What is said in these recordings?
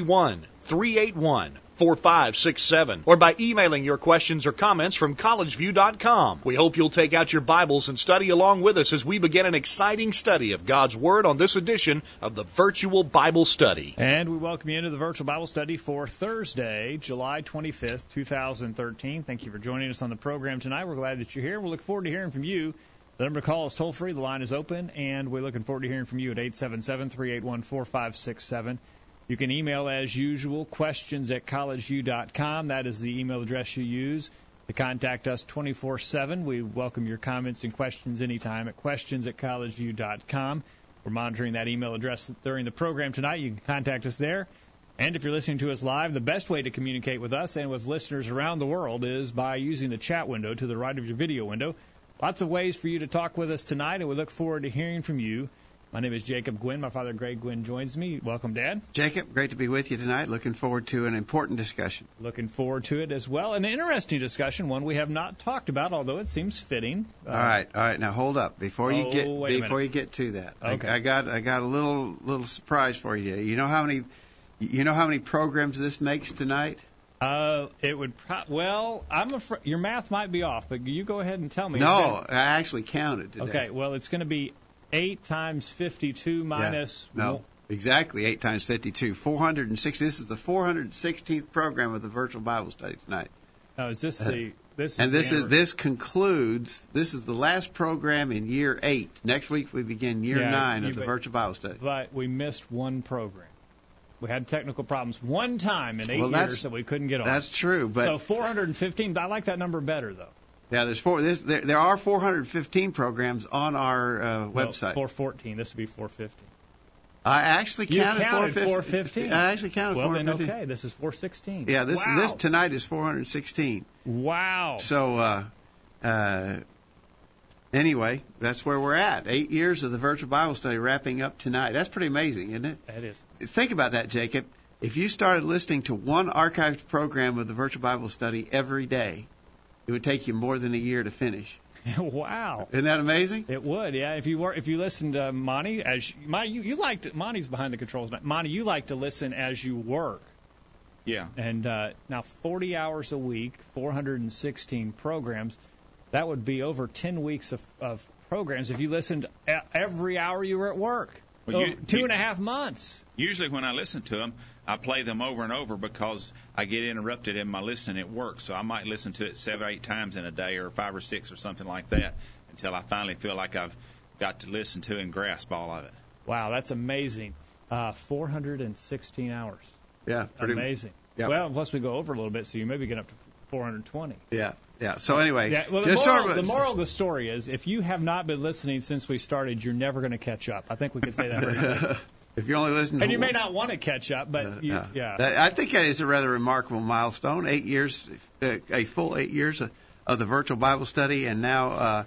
931 381 4567 or by emailing your questions or comments from collegeview.com. We hope you'll take out your Bibles and study along with us as we begin an exciting study of God's Word on this edition of the Virtual Bible Study. And we welcome you into the Virtual Bible Study for Thursday, July 25th, 2013. Thank you for joining us on the program tonight. We're glad that you're here. We look forward to hearing from you. The number to call is toll free. The line is open, and we're looking forward to hearing from you at 877 381 4567. You can email as usual questions at collegeview.com. That is the email address you use to contact us 24 7. We welcome your comments and questions anytime at questions at collegeview.com. We're monitoring that email address during the program tonight. You can contact us there. And if you're listening to us live, the best way to communicate with us and with listeners around the world is by using the chat window to the right of your video window. Lots of ways for you to talk with us tonight, and we look forward to hearing from you. My name is Jacob Gwin. My father, Greg Gwin, joins me. Welcome, Dad. Jacob, great to be with you tonight. Looking forward to an important discussion. Looking forward to it as well. An interesting discussion, one we have not talked about, although it seems fitting. Uh, all right, all right. Now hold up before you oh, get before you get to that. Okay. I, I got I got a little little surprise for you. You know how many you know how many programs this makes tonight? Uh, it would pro- well. I'm afraid your math might be off, but you go ahead and tell me. No, I actually counted today. Okay, well, it's going to be 8 times 52 minus. Yeah. No, one- exactly. 8 times 52. 460. This is the 416th program of the virtual Bible study tonight. Oh, is this the this? And this is this concludes. This is the last program in year eight. Next week we begin year Yeah, nine of the virtual Bible study. But we missed one program. We had technical problems one time in eight Well, years that we couldn't get on. That's true, but so 415. I like that number better though. Yeah, there's four. This, there, there are 415 programs on our uh, Well, website. 414. This would be 450. I actually You counted, counted 415. 415. I actually counted Well then, okay. This is 416. Yeah, this wow. this tonight is 416. Wow. So uh, uh, anyway, that's where we're at. Eight years of the virtual Bible study wrapping up tonight. That's pretty amazing, isn't it? That is. Think about that, Jacob. If you started listening to one archived program of the virtual Bible study every day, it would take you more than a year to finish. wow. Isn't that amazing? It would, yeah. If you were, if you listened to Monty, as Monty, you, you liked to, Monty's behind the controls. Monty, you like to listen as you work, Yeah. and uh, now 40 hours a week, 416 programs. That would be over 10 weeks of, of programs if you listened every hour you were at work. Well, you- Oh, two you- and a half months. Usually when I listen to them, I play them over and over because I get interrupted in my listening at work. So I might listen to it seven or eight times in a day or five or six or something like that until I finally feel like I've got to listen to and grasp all of it. Wow, that's amazing. Uh, 416 hours. Yeah, pretty Amazing. Yeah. Well, plus we go over a little bit, so you maybe get up to 420. Yeah, yeah. So anyway, Yeah, well, the just moral, sort of the moral of the story is if you have not been listening since we started, you're never going to catch up. I think we could say that very simply. if you only listen to And you may one- not want to catch up, but you, Yeah. yeah. I think that is a rather remarkable milestone. Eight years, uh, a full eight years of, of the virtual Bible study, and now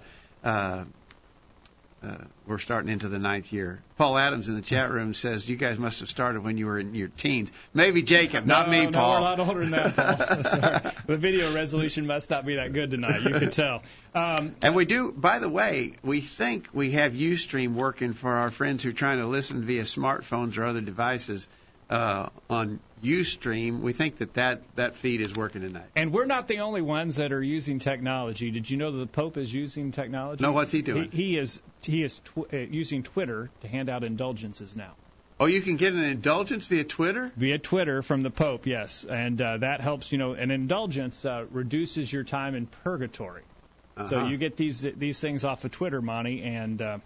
uh, we're starting into the ninth year. Paul Adams in the chat room says you guys must have started when you were in your teens. Maybe Jacob, not no, me, no, Paul. we're a lot older than that, Paul. The video resolution must not be that good tonight. You could tell. Um, And we do, by the way, we think we have Ustream working for our friends who are trying to listen via smartphones or other devices uh, on Ustream. We think that, that that feed is working tonight. and we're not the only ones that are using technology. Did you know that the Pope is using technology? No, what's he doing? He, he is he is tw- uh, using Twitter to hand out indulgences now. Oh, you can get an indulgence via Twitter? Via Twitter from the Pope, yes, and uh, that helps. You know, an indulgence uh, reduces your time in purgatory. So Uh-huh. you get these these things off of Twitter, Monty, and uh,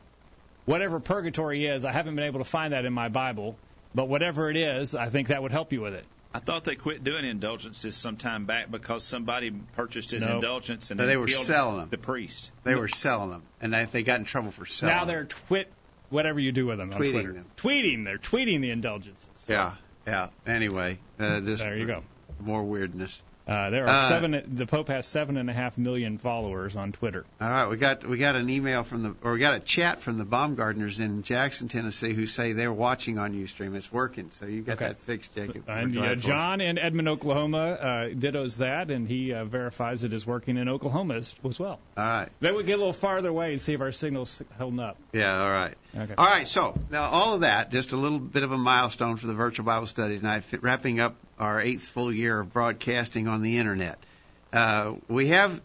whatever purgatory is, I haven't been able to find that in my Bible, but whatever it is, I think that would help you with it. I thought they quit doing indulgences some time back because somebody purchased his Nope. indulgence and No, they were selling them. the priest. They were selling them, and they, they got in trouble for selling now they're twit whatever you do with them on Tweeting Twitter. them. Tweeting, they're tweeting the indulgences. Yeah. Yeah. Anyway, uh, just There you go. more weirdness. Uh, there are Uh, seven. The Pope has seven and a half million followers on Twitter. All right, we got we got an email from the or we got a chat from the Baumgartners in Jackson, Tennessee, who say they're watching on UStream. It's working, so you got Okay. that fixed, Jacob. And glad uh. John in Edmond, Oklahoma, uh, dittos that, and he uh, verifies it is working in Oklahoma as, as well. All right. Then we get a little farther away and see if our signal's holding up. Yeah, all right. Okay. All right, so now all of that, just a little bit of a milestone for the virtual Bible study tonight, wrapping up our eighth full year of broadcasting on the internet. Uh, we have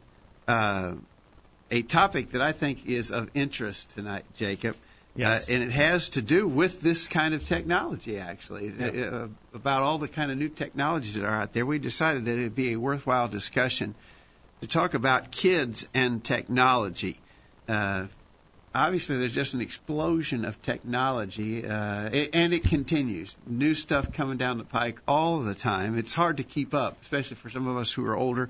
uh, a topic that I think is of interest tonight, Jacob. Yes. Uh, and it has to do with this kind of technology, actually, uh, about all the kind of new technologies that are out there. We decided that it would be a worthwhile discussion to talk about kids and technology. Uh, obviously there's just an explosion of technology, uh, and it continues. New stuff coming down the pike all the time. It's hard to keep up, especially for some of us who are older.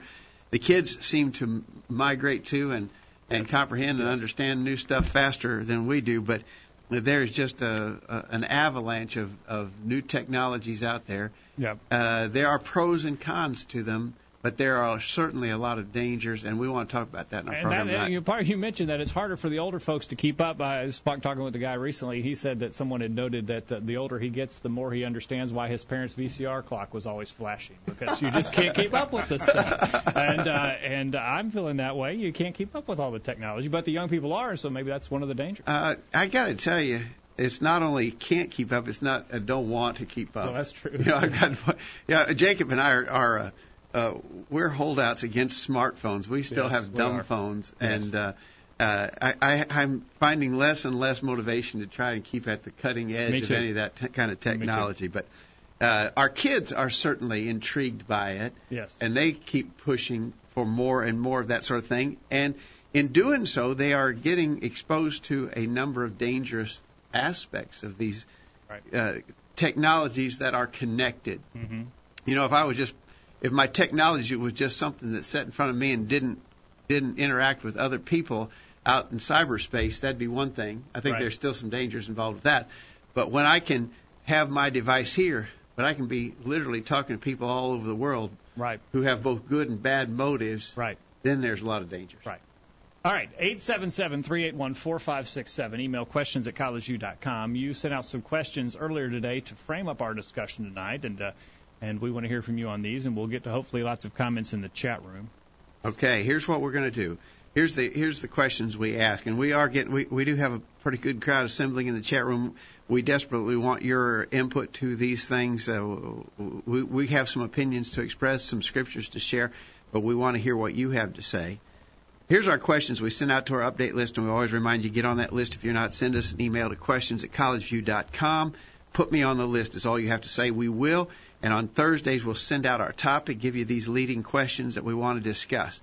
The kids seem to m- migrate to and and comprehend and understand new stuff faster than we do, but there's just a, a an avalanche of, of new technologies out there. Yep. Uh, there are pros and cons to them, but there are certainly a lot of dangers, and we want to talk about that in our And program that, you, part, you mentioned that it's harder for the older folks to keep up. I was talking with a guy recently. He said that someone had noted that uh, the older he gets, the more he understands why his parents' VCR clock was always flashing because you just can't keep up with this stuff. And uh, and I'm feeling that way. You can't keep up with all the technology, but the young people are. So maybe that's one of the dangers. Uh, I got to tell you, it's not only can't keep up, it's not I don't want to keep up. Well, that's true. You know, I got yeah. Jacob and I are, are uh, uh, we're holdouts against smartphones. We still Yes, have dumb phones, Yes. and uh, uh, I, I, I'm finding less and less motivation to try and keep at the cutting edge Me of too. any of that t- kind of technology. But uh, our kids are certainly intrigued by it Yes. and they keep pushing for more and more of that sort of thing. And in doing so, they are getting exposed to a number of dangerous aspects of these Right. uh, technologies that are connected. Mhm. You know, if I was just if my technology was just something that sat in front of me and didn't didn't interact with other people out in cyberspace, that'd be one thing. I think Right. there's still some dangers involved with that. But when I can have my device here, but I can be literally talking to people all over the world Right. who have both good and bad motives, Right. then there's a lot of dangers. Right. All right, 877-381-4567. Email questions at collegeview.com. You sent out some questions earlier today to frame up our discussion tonight, and uh, and we want to hear from you on these, and we'll get to hopefully lots of comments in the chat room. Okay, here's what we're going to do. Here's the here's the questions we ask, and we are getting we, we do have a pretty good crowd assembling in the chat room. We desperately want your input to these things. Uh, we we have some opinions to express, some scriptures to share, but we want to hear what you have to say. Here's our questions we send out to our update list, and we always remind you get on that list. If you're not, send us an email to questions at collegeview.com. Put me on the list is all you have to say. We will, and on Thursdays we'll send out our topic, give you these leading questions that we want to discuss.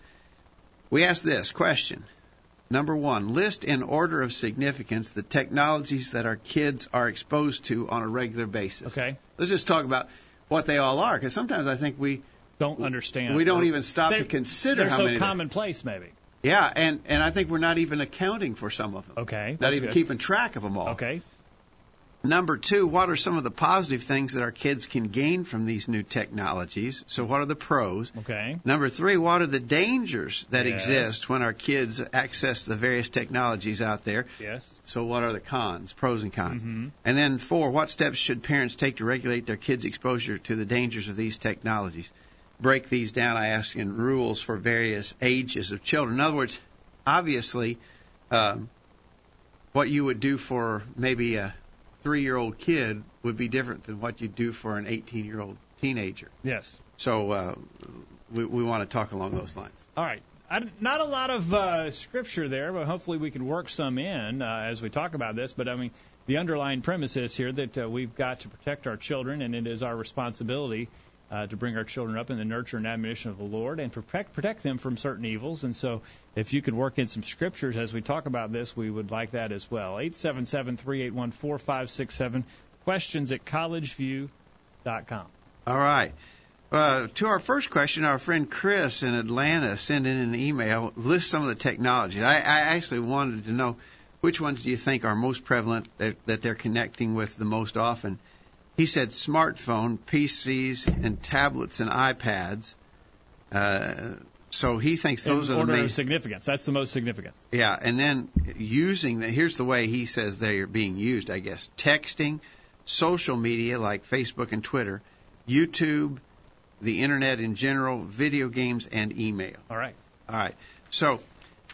We ask this question. Number one, list in order of significance the technologies that our kids are exposed to on a regular basis. Okay? Let's just talk about what they all are, because sometimes I think we Don't understand. we don't even stop to consider They're how so many. commonplace, maybe. yeah, and and I think we're not even accounting for some of them. Okay. Not even good. keeping track of them all. Okay. Number two, what are some of the positive things that our kids can gain from these new technologies? So, what are the pros? Okay. Number three, what are the dangers that Yes. exist when our kids access the various technologies out there? Yes. So, what are the cons, pros and cons? Mhm. And then four, what steps should parents take to regulate their kids' exposure to the dangers of these technologies? Break these down, I ask, in rules for various ages of children. In other words, obviously, um, what you would do for maybe a three year old kid would be different than what you do for an 18 year old teenager. Yes. So, uh, we, we want to talk along those lines. All right. I, not a lot of uh, scripture there, but hopefully we can work some in uh, as we talk about this. But I mean, the underlying premise is here that uh, we've got to protect our children, and it is our responsibility uh, to bring our children up in the nurture and admonition of the Lord and protect protect them from certain evils. And so, if you could work in some scriptures as we talk about this, we would like that as well. Eight seven seven three eight one four five six seven. Questions at collegeview.com. All right. Uh, to our first question, our friend Chris in Atlanta sent in an email, list some of the technologies. I, I actually wanted to know which ones do you think are most prevalent that, that they're connecting with the most often. He said smartphone, PCs, and tablets and iPads. Uh, so he thinks those in are the main. significance. That's the most significant. Yeah, and then using the here's the way he says they are being used. I guess texting, social media like Facebook and Twitter, YouTube, the internet in general, video games, and email. All right. All right. So,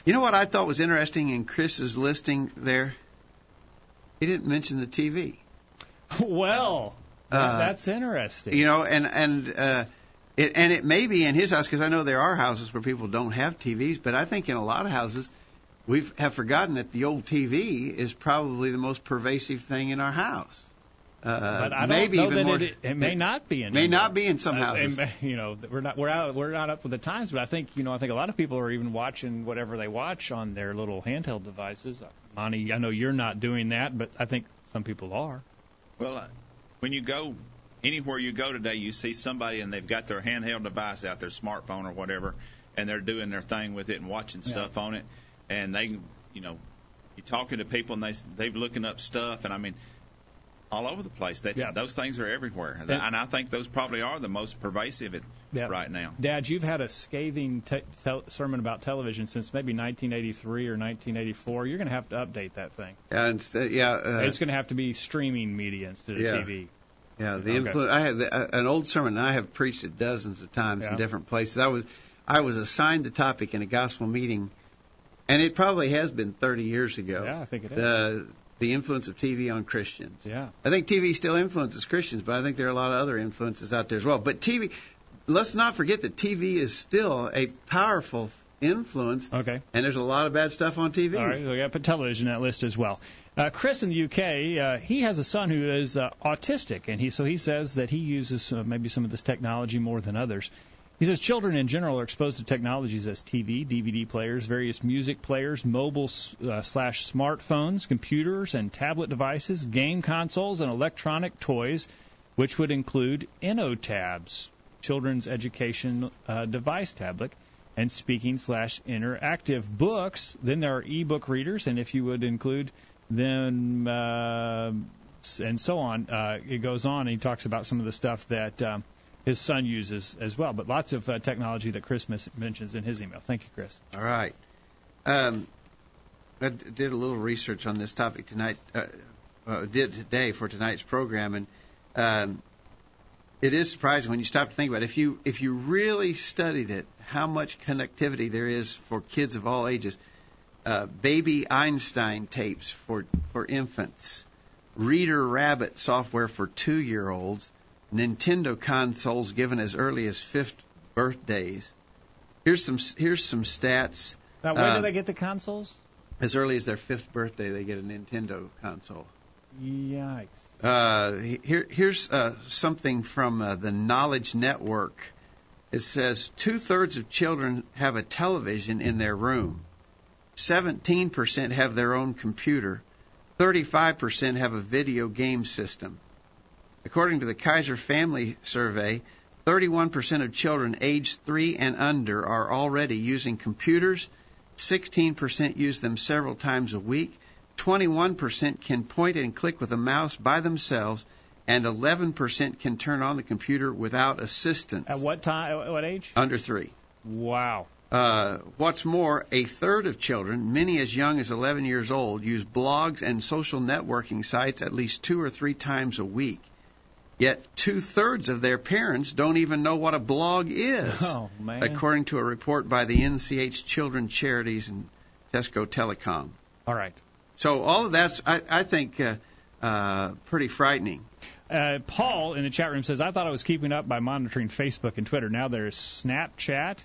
you know what I thought was interesting in Chris's listing there? He didn't mention the TV. Well, Uh, that's interesting. You know, and and uh, it and it may be in his house because I know there are houses where people don't have TVs, but I think in a lot of houses we have forgotten that the old TV is probably the most pervasive thing in our house. Uh, but I don't maybe know even more. it, it may not be in may anymore. not be in some Uh, houses. and, you know, we're not we're out we're not up with the times, but I think you know I think a lot of people are even watching whatever they watch on their little handheld devices. Monty, I know you're not doing that, but I think some people are. Well, uh, when you go anywhere you go today, you see somebody and they've got their handheld device out, their smartphone or whatever, and they're doing their thing with it and watching stuff on it. And they, you know, you're talking to people and they they've looking up stuff, and I mean, all over the place. That's, Yeah. Those things are everywhere, and, And- I think those probably are the most pervasive at, Yeah. right now. Dad, you've had a scathing te- tel- sermon about television since maybe 1983 or 1984. You're going to have to update that thing. and uh, yeah, uh, it's going to have to be streaming media instead of Yeah. TV. Yeah, the Okay. influence. I have the, uh, an old sermon. I have preached it dozens of times Yeah. in different places. I was I was assigned the topic in a gospel meeting, and it probably has been 30 years ago. Yeah, I think it is. The the influence of TV on Christians. Yeah. I think TV still influences Christians, but I think there are a lot of other influences out there as well. But TV, let's not forget that TV is still a powerful influence, Okay. and there's a lot of bad stuff on TV. All right, we got to put television in that list as well. Uh, Chris in the UK, uh, he has a son who is uh, autistic, and he so he says that he uses uh, maybe some of this technology more than others. He says children in general are exposed to technologies as TV, DVD players, various music players, mobile uh, slash smartphones, computers and tablet devices, game consoles, and electronic toys, which would include InnoTabs, children's education uh, device tablet, and speaking slash interactive books. Then there are ebook readers, and if you would include them uh, and so on, uh, it goes on. And he talks about some of the stuff that um, his son uses as well. But lots of uh, technology that Chris mis- mentions in his email. Thank you, Chris. All right. Um, I d- did a little research on this topic tonight. Uh, uh, did today for tonight's program, and um, it is surprising when you stop to think about it. If you if you really studied it, how much connectivity there is for kids of all ages. Uh, baby Einstein tapes for for infants, Reader Rabbit software for two year olds, Nintendo consoles given as early as fifth birthdays. Here's some here's some stats. Now, where Uh, do they get the consoles? As early as their fifth birthday, they get a Nintendo console. Yikes. Uh, here, here's uh, something from uh, the Knowledge Network. It says two thirds of children have a television in their room. 17% have their own computer. 35% have a video game system. According to the Kaiser Family Survey, 31% of children aged 3 and under are already using computers. 16% use them several times a week. 21% can point and click with a mouse by themselves, and 11% can turn on the computer without assistance. At what time? At what age? Under three. Wow. Uh, what's more, a third of children, many as young as 11 years old, use blogs and social networking sites at least two or three times a week. Yet two thirds of their parents don't even know what a blog is, Oh man. according to a report by the NCH Children Charities and Tesco Telecom. All right. So all of that's, I, I think, uh, uh, pretty frightening. Uh, Paul in the chat room says, I thought I was keeping up by monitoring Facebook and Twitter. Now there's Snapchat.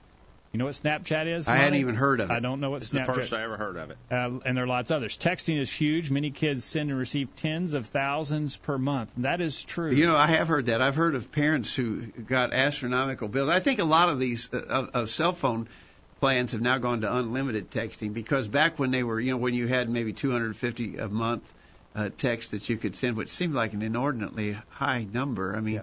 You know what Snapchat is? I hadn't even heard of it. I don't know what Snapchat is. The first I ever heard of it. uh, and there are lots of others. Texting is huge. Many kids send and receive tens of thousands per month. That is true. You know, I have heard that. I've heard of parents who got astronomical bills. I think a lot of these uh, of, of cell phone plans have now gone to unlimited texting because back when they were, you know, when you had maybe 250 a month uh, text that you could send, which seemed like an inordinately high number. I mean,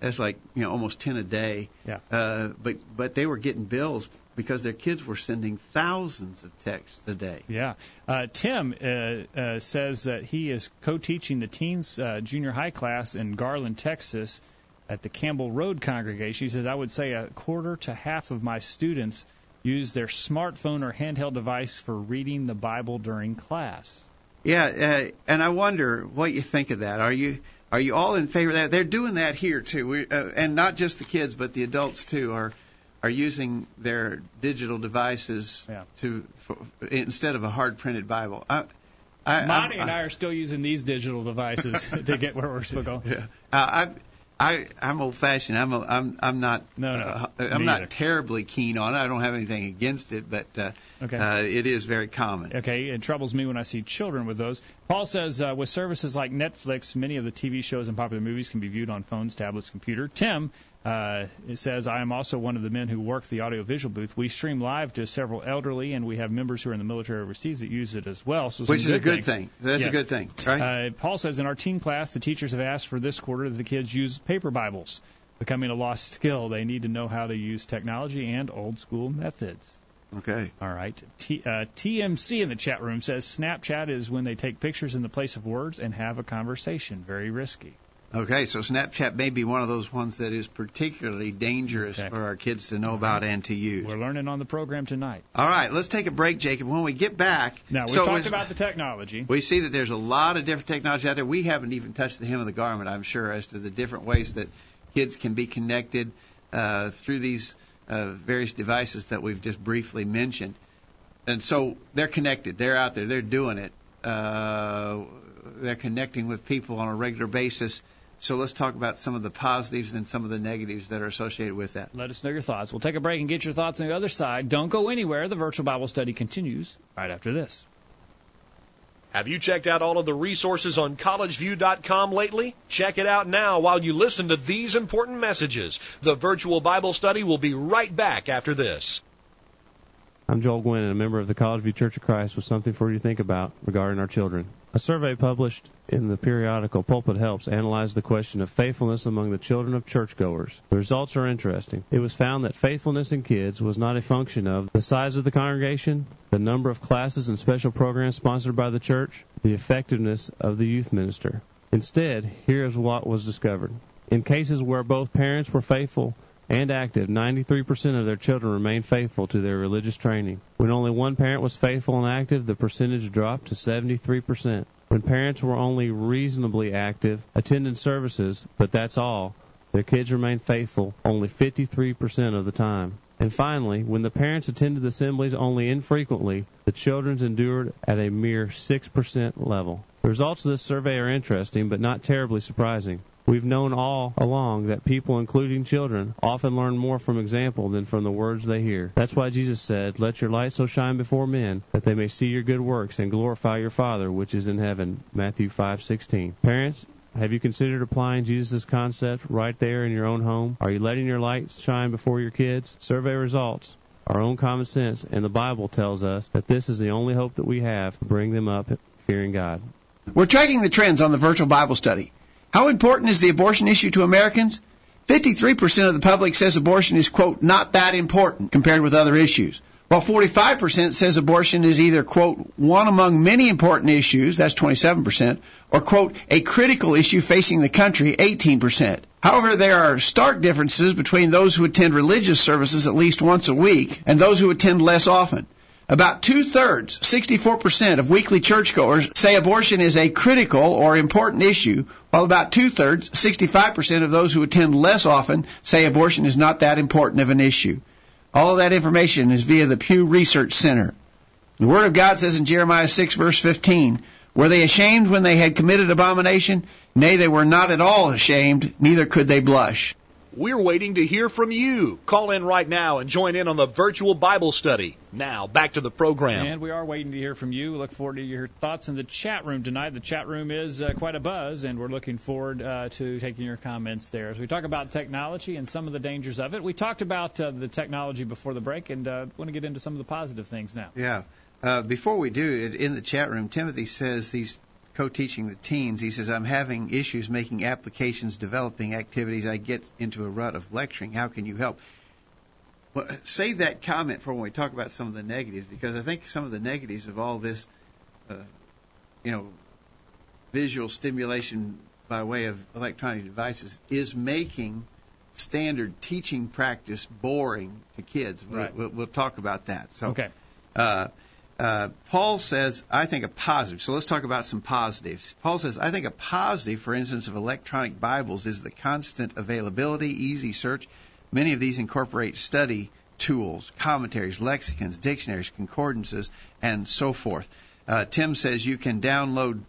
That's like you know almost ten a day. Yeah. Uh, but but they were getting bills because their kids were sending thousands of texts a day. Yeah. Uh, Tim uh, uh, says that he is co-teaching the teens uh, junior high class in Garland, Texas, at the Campbell Road congregation. He says I would say a quarter to half of my students use their smartphone or handheld device for reading the Bible during class. Yeah, uh, and I wonder what you think of that. Are you are you all in favor of that? They're doing that here too, we, uh, and not just the kids, but the adults too are are using their digital devices Yeah. to for, instead of a hard printed Bible. I, I, Monty I, and I are still using these digital devices to get where we're supposed to go. Yeah, uh, I, I, I'm old fashioned. I'm, a, I'm, I'm not. No, no, uh, I'm either. not terribly keen on it. I don't have anything against it, but uh, Okay. uh, it is very common. Okay, it troubles me when I see children with those. Paul says uh, with services like Netflix, many of the TV shows and popular movies can be viewed on phones, tablets, computer. Tim uh, it says I am also one of the men who work the audiovisual booth. We stream live to several elderly, and we have members who are in the military overseas that use it as well. So Which is a good things. thing. That's a good thing, right? Uh, Paul says in our teen class, the teachers have asked for this quarter that the kids use paper Bibles, becoming a lost skill. They need to know how to use technology and old school methods. okay. All right. T, uh, TMC in the chat room says Snapchat is when they take pictures in the place of words and have a conversation. Very risky. Okay, so Snapchat may be one of those ones that is particularly dangerous Okay. for our kids to know about and to use. We're learning on the program tonight. All right, let's take a break, Jacob. When we get back, Now, we so talked about the technology. we see that there's a lot of different technology out there. We haven't even touched the hem of the garment, I'm sure, as to the different ways that kids can be connected uh, through these uh, various devices that we've just briefly mentioned. And so they're connected. They're out there. They're doing it. Uh, they're connecting with people on a regular basis. So let's talk about some of the positives and some of the negatives that are associated with that. Let us know your thoughts. We'll take a break and get your thoughts on the other side. Don't go anywhere. The virtual Bible study continues right after this. Have you checked out all of the resources on collegeview.com lately? Check it out now while you listen to these important messages. The virtual Bible study will be right back after this. I'm Joel Gwin, and a member of the College View Church of Christ with something for you to think about regarding our children. A survey published in the periodical Pulpit Helps analyzed the question of faithfulness among the children of churchgoers. The results are interesting. It was found that faithfulness in kids was not a function of the size of the congregation, the number of classes and special programs sponsored by the church, the effectiveness of the youth minister. Instead, here is what was discovered. In cases where both parents were faithful and active, 93% of their children remained faithful to their religious training. When only one parent was faithful and active, the percentage dropped to 73%. When parents were only reasonably active, attending services, but that's all, their kids remained faithful only 53% of the time. And finally, when the parents attended assemblies only infrequently, the children endured at a mere 6% level. The results of this survey are interesting, but not terribly surprising. We've known all along that people, including children, often learn more from example than from the words they hear. That's why Jesus said, Let your light so shine before men that they may see your good works and glorify your Father which is in heaven. Matthew 5:16. Parents, have you considered applying Jesus' concept right there in your own home? Are you letting your light shine before your kids? Survey results, our own common sense, and the Bible tells us that this is the only hope that we have to bring them up fearing God. We're tracking the trends on the virtual Bible study. How important is the abortion issue to Americans? 53% of the public says abortion is, quote, not that important compared with other issues, while 45% says abortion is either, quote, one among many important issues, that's 27%, or, quote, a critical issue facing the country, 18%. However, there are stark differences between those who attend religious services at least once a week and those who attend less often. About two thirds, 64% of weekly churchgoers say abortion is a critical or important issue, while about two thirds, 65% of those who attend less often say abortion is not that important of an issue. All of that information is via the Pew Research Center. The Word of God says in Jeremiah 6 verse 15, Were they ashamed when they had committed abomination? Nay, they were not at all ashamed, neither could they blush. We're waiting to hear from you. Call in right now and join in on the virtual Bible study. Now, back to the program. And we are waiting to hear from you. Look forward to your thoughts in the chat room tonight. The chat room is uh, quite a buzz, and we're looking forward uh, to taking your comments there. As we talk about technology and some of the dangers of it, we talked about uh, the technology before the break, and uh, want to get into some of the positive things now. Yeah. Uh, before we do, in the chat room, Timothy says these co-teaching the teens. He says, "I'm having issues making applications, developing activities. I get into a rut of lecturing. How can you help?" Well, save that comment for when we talk about some of the negatives, because I think some of the negatives of all this, uh, you know, visual stimulation by way of electronic devices is making standard teaching practice boring to kids. Right. We'll, we'll talk about that. So, Okay. uh, uh, Paul says, I think a positive. So let's talk about some positives. Paul says, I think a positive, for instance, of electronic Bibles is the constant availability, easy search. Many of these incorporate study tools, commentaries, lexicons, dictionaries, concordances, and so forth. Uh, Tim says you can download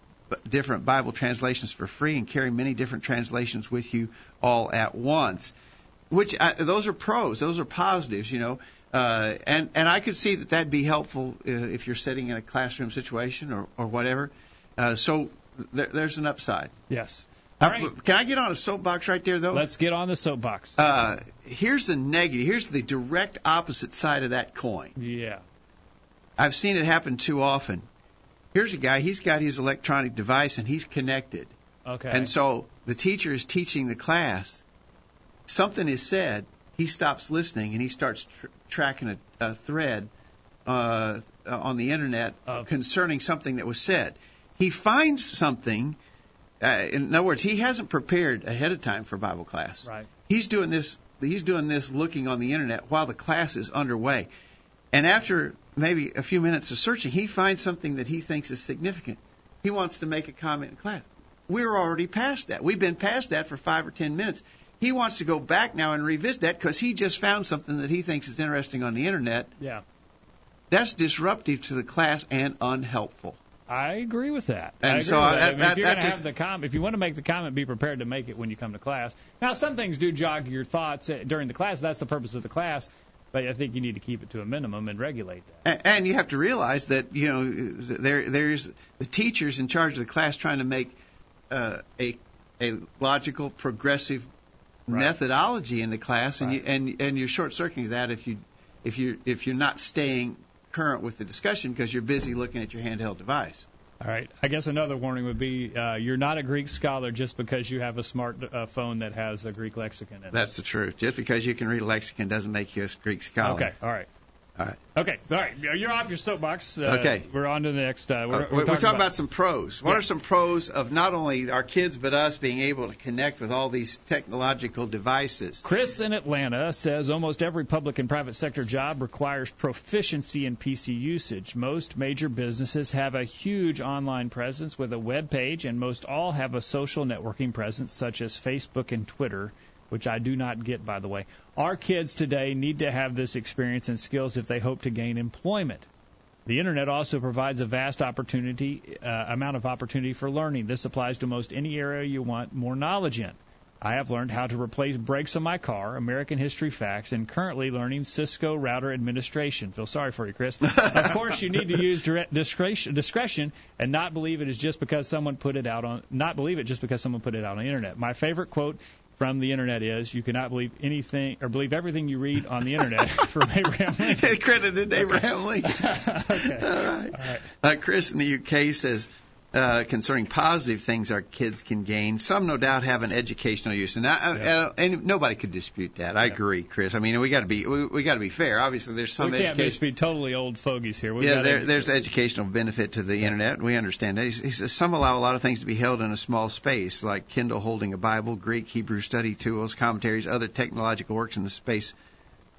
different Bible translations for free and carry many different translations with you all at once. Which uh, those are pros, those are positives, you know. Uh, and and I could see that that'd be helpful uh, if you're sitting in a classroom situation or or whatever. Uh, so there, there's an upside. Yes. Uh, All right. Can I get on a soapbox right there though? Let's get on the soapbox. Uh, here's the negative. Here's the direct opposite side of that coin. yeah. I've seen it happen too often. Here's a guy. He's got his electronic device and he's connected. Okay. And so the teacher is teaching the class. Something is said. He stops listening and he starts tr- tracking a, a thread uh, on the internet Of- concerning something that was said. He finds something. Uh, in other words, he hasn't prepared ahead of time for Bible class. Right. He's doing this. He's doing this looking on the internet while the class is underway. And after maybe a few minutes of searching, he finds something that he thinks is significant. He wants to make a comment in class. We're already past that. We've been past that for five or ten minutes. He wants to go back now and revisit that because he just found something that he thinks is interesting on the internet. Yeah. That's disruptive to the class and unhelpful. I agree with that. And I agree so with I- that. I mean, that- if you're going to have the com- if you want to make the comment, be prepared to make it when you come to class. Now, some things do jog your thoughts uh, during the class. That's the purpose of the class. But I think you need to keep it to a minimum and regulate that. A- And you have to realize that you know there there's the teachers in charge of the class trying to make uh, a a logical, progressive Right. methodology in the class, and Right. you and and you're short circuiting that if you if you if you're not staying current with the discussion because you're busy looking at your handheld device. All right. I guess another warning would be uh, you're not a Greek scholar just because you have a smart uh, phone that has a Greek lexicon in it. That's the truth. Just because you can read a lexicon doesn't make you a Greek scholar. Okay. All right. All right. Okay. All right. You're off your soapbox. Uh, Okay. We're on to the next. Uh, we're, Uh, we're, talking, about, some pros. What Yeah. are some pros of not only our kids but us being able to connect with all these technological devices? Chris in Atlanta says almost every public and private sector job requires proficiency in PC usage. Most major businesses have a huge online presence with a web page, and most all have a social networking presence such as Facebook and Twitter, which I do not get, by the way. Our kids today need to have this experience and skills if they hope to gain employment. The internet also provides a vast opportunity uh, amount of opportunity for learning. This applies to most any area you want more knowledge in. I have learned how to replace brakes on my car, American history facts, and currently learning Cisco router administration. Feel sorry for you, Chris. of course, you need to use discretion and not believe it is just because someone put it out on not believe it just because someone put it out on the internet. My favorite quote from the internet is you cannot believe anything or believe everything you read on the internet from Abraham Lincoln. Credited Abraham Lincoln. Okay. All right. Uh, Chris in the UK says uh, concerning positive things our kids can gain. Some, no doubt, have an educational use, and, I, Yeah. I, and nobody could dispute that. I agree, Chris. I mean, we got to be we, we got to be fair. Obviously, there's some we can't education. just be totally old fogies here. We've Yeah, there, there's educational benefit to the internet. We understand that. He says some allow a lot of things to be held in a small space, like Kindle holding a Bible, Greek, Hebrew study tools, commentaries, other technological works in the space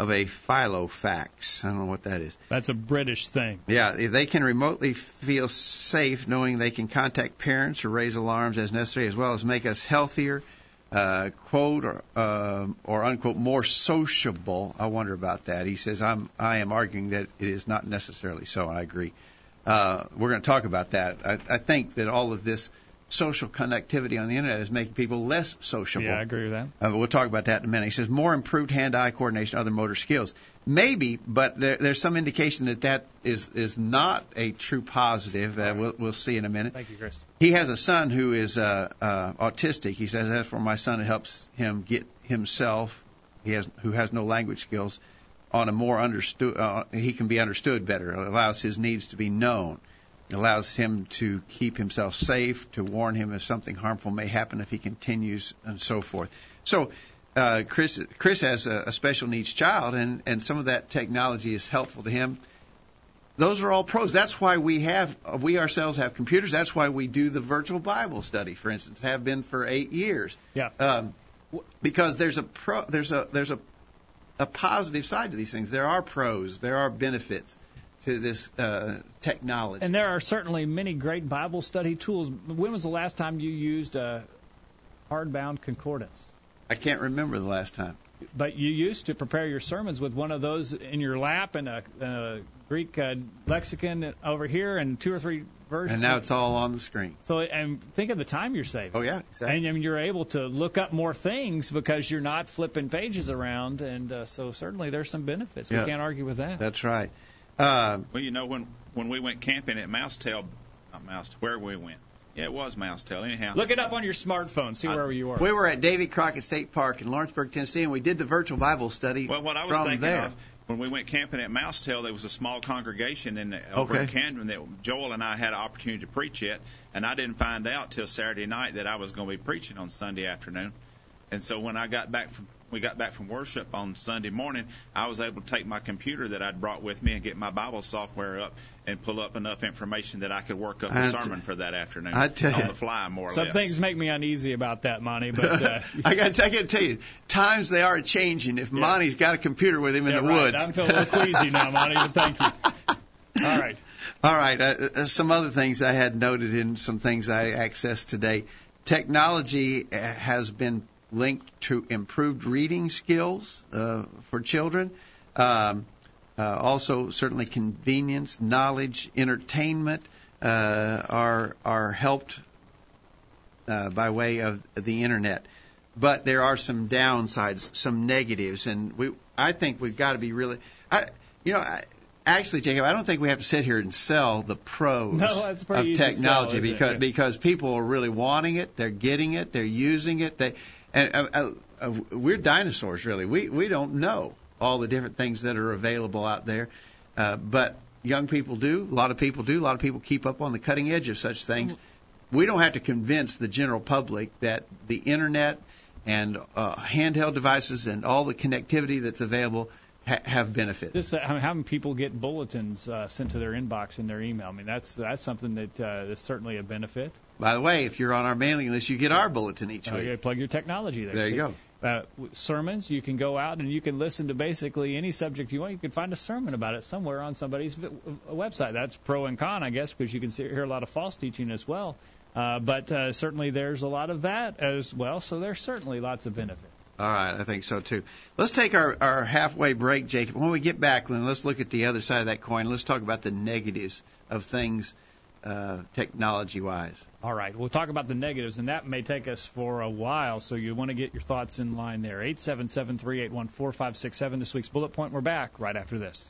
of a Filofax. I don't know what that is. That's a British thing. Yeah, they can remotely feel safe knowing they can contact parents or raise alarms as necessary, as well as make us healthier, uh, quote or uh, or unquote more sociable. I wonder about that. He says I'm I am arguing that it is not necessarily so. and I agree. Uh, we're going to talk about that. I, I think that all of this social connectivity on the internet is making people less sociable. Yeah, I agree with that. Uh, we'll talk about that in a minute. He says more improved hand-eye coordination, other motor skills. Maybe, but there, there's some indication that that is is not a true positive. Uh, we'll we'll see in a minute. Thank you, Chris. He has a son who is uh, uh, autistic. He says as for my son, it helps him get himself. He has who has no language skills on a more understood. Uh, he can be understood better. It allows his needs to be known. Allows him to keep himself safe, to warn him if something harmful may happen if he continues, and so forth. So, uh, Chris Chris has a, a special needs child, and and some of that technology is helpful to him. Those are all pros. That's why we have we ourselves have computers. That's why we do the virtual Bible study, for instance, have been for eight years. Yeah. Um, because there's a pro there's a there's a a positive side to these things. There are pros. There are benefits to this uh, technology. And there are certainly many great Bible study tools. When was the last time you used a hardbound concordance? I can't remember the last time. But you used to prepare your sermons with one of those in your lap and a, a Greek uh, lexicon over here and two or three versions. And now it's all on the screen. So, and think of the time you're saving. Oh yeah, exactly. And I mean, you're able to look up more things because you're not flipping pages around, and uh, so certainly there's some benefits. Yeah. We can't argue with that. That's right. Uh, Well, you know, when when we went camping at Mousetail, not Mousetail, where we went. Yeah, it was Mousetail. Anyhow, Look it up on your smartphone. See where you are. we were at Davy Crockett State Park in Lawrenceburg, Tennessee, and we did the virtual Bible study Well, what I was from thinking there. of when we went camping at Mousetail, there was a small congregation in over Okay. in Camden that Joel and I had an opportunity to preach at, and I didn't find out till Saturday night that I was going to be preaching on Sunday afternoon. And so when I got back from we got back from worship on Sunday morning, I was able to take my computer that I'd brought with me and get my Bible software up and pull up enough information that I could work up a I t- sermon for that afternoon I tell on you. the fly, more or Some less. things make me uneasy about that, Monty, but uh, I got I got to tell you, times they are changing. If Monty's got a computer with him in the right. woods, I'm feeling a little queasy now, Monty, but thank you. All right. All right. Uh, uh, some other things I had noted in some things I accessed today. Technology uh, has been linked to improved reading skills uh, for children. Um, uh, also, certainly convenience, knowledge, entertainment uh, are are helped uh, by way of the internet. But there are some downsides, some negatives, and we I think we've got to be really, I you know. I, Actually, Jacob, I don't think we have to sit here and sell the pros No, of technology sell, isn't it? because because people are really wanting it, they're getting it, they're using it. They and uh, uh, uh, we're dinosaurs, really. We we don't know all the different things that are available out there, uh, but young people do. A lot of people do. A lot of people keep up on the cutting edge of such things. We don't have to convince the general public that the internet and uh, handheld devices and all the connectivity that's available ha- have benefits. Just uh, having people get bulletins uh, sent to their inbox in their email. I mean, that's that's something that uh, is certainly a benefit. By the way, if you're on our mailing list, you get our bulletin each Uh, week. you plug your technology there. There you go. Uh, sermons, you can go out and you can listen to basically any subject you want. You can find a sermon about it somewhere on somebody's vi- uh, website. That's pro and con, I guess, because you can see, hear a lot of false teaching as well. Uh, but uh, certainly there's a lot of that as well. So there's certainly lots of benefit. All right, I think so too. Let's take our, our halfway break, Jacob. When we get back, then let's look at the other side of that coin. Let's talk about the negatives of things uh, technology wise. All right, we'll talk about the negatives, and that may take us for a while. So you want to get your thoughts in line there. Eight seven seven three eight one four five six seven. This week's bullet point. We're back right after this.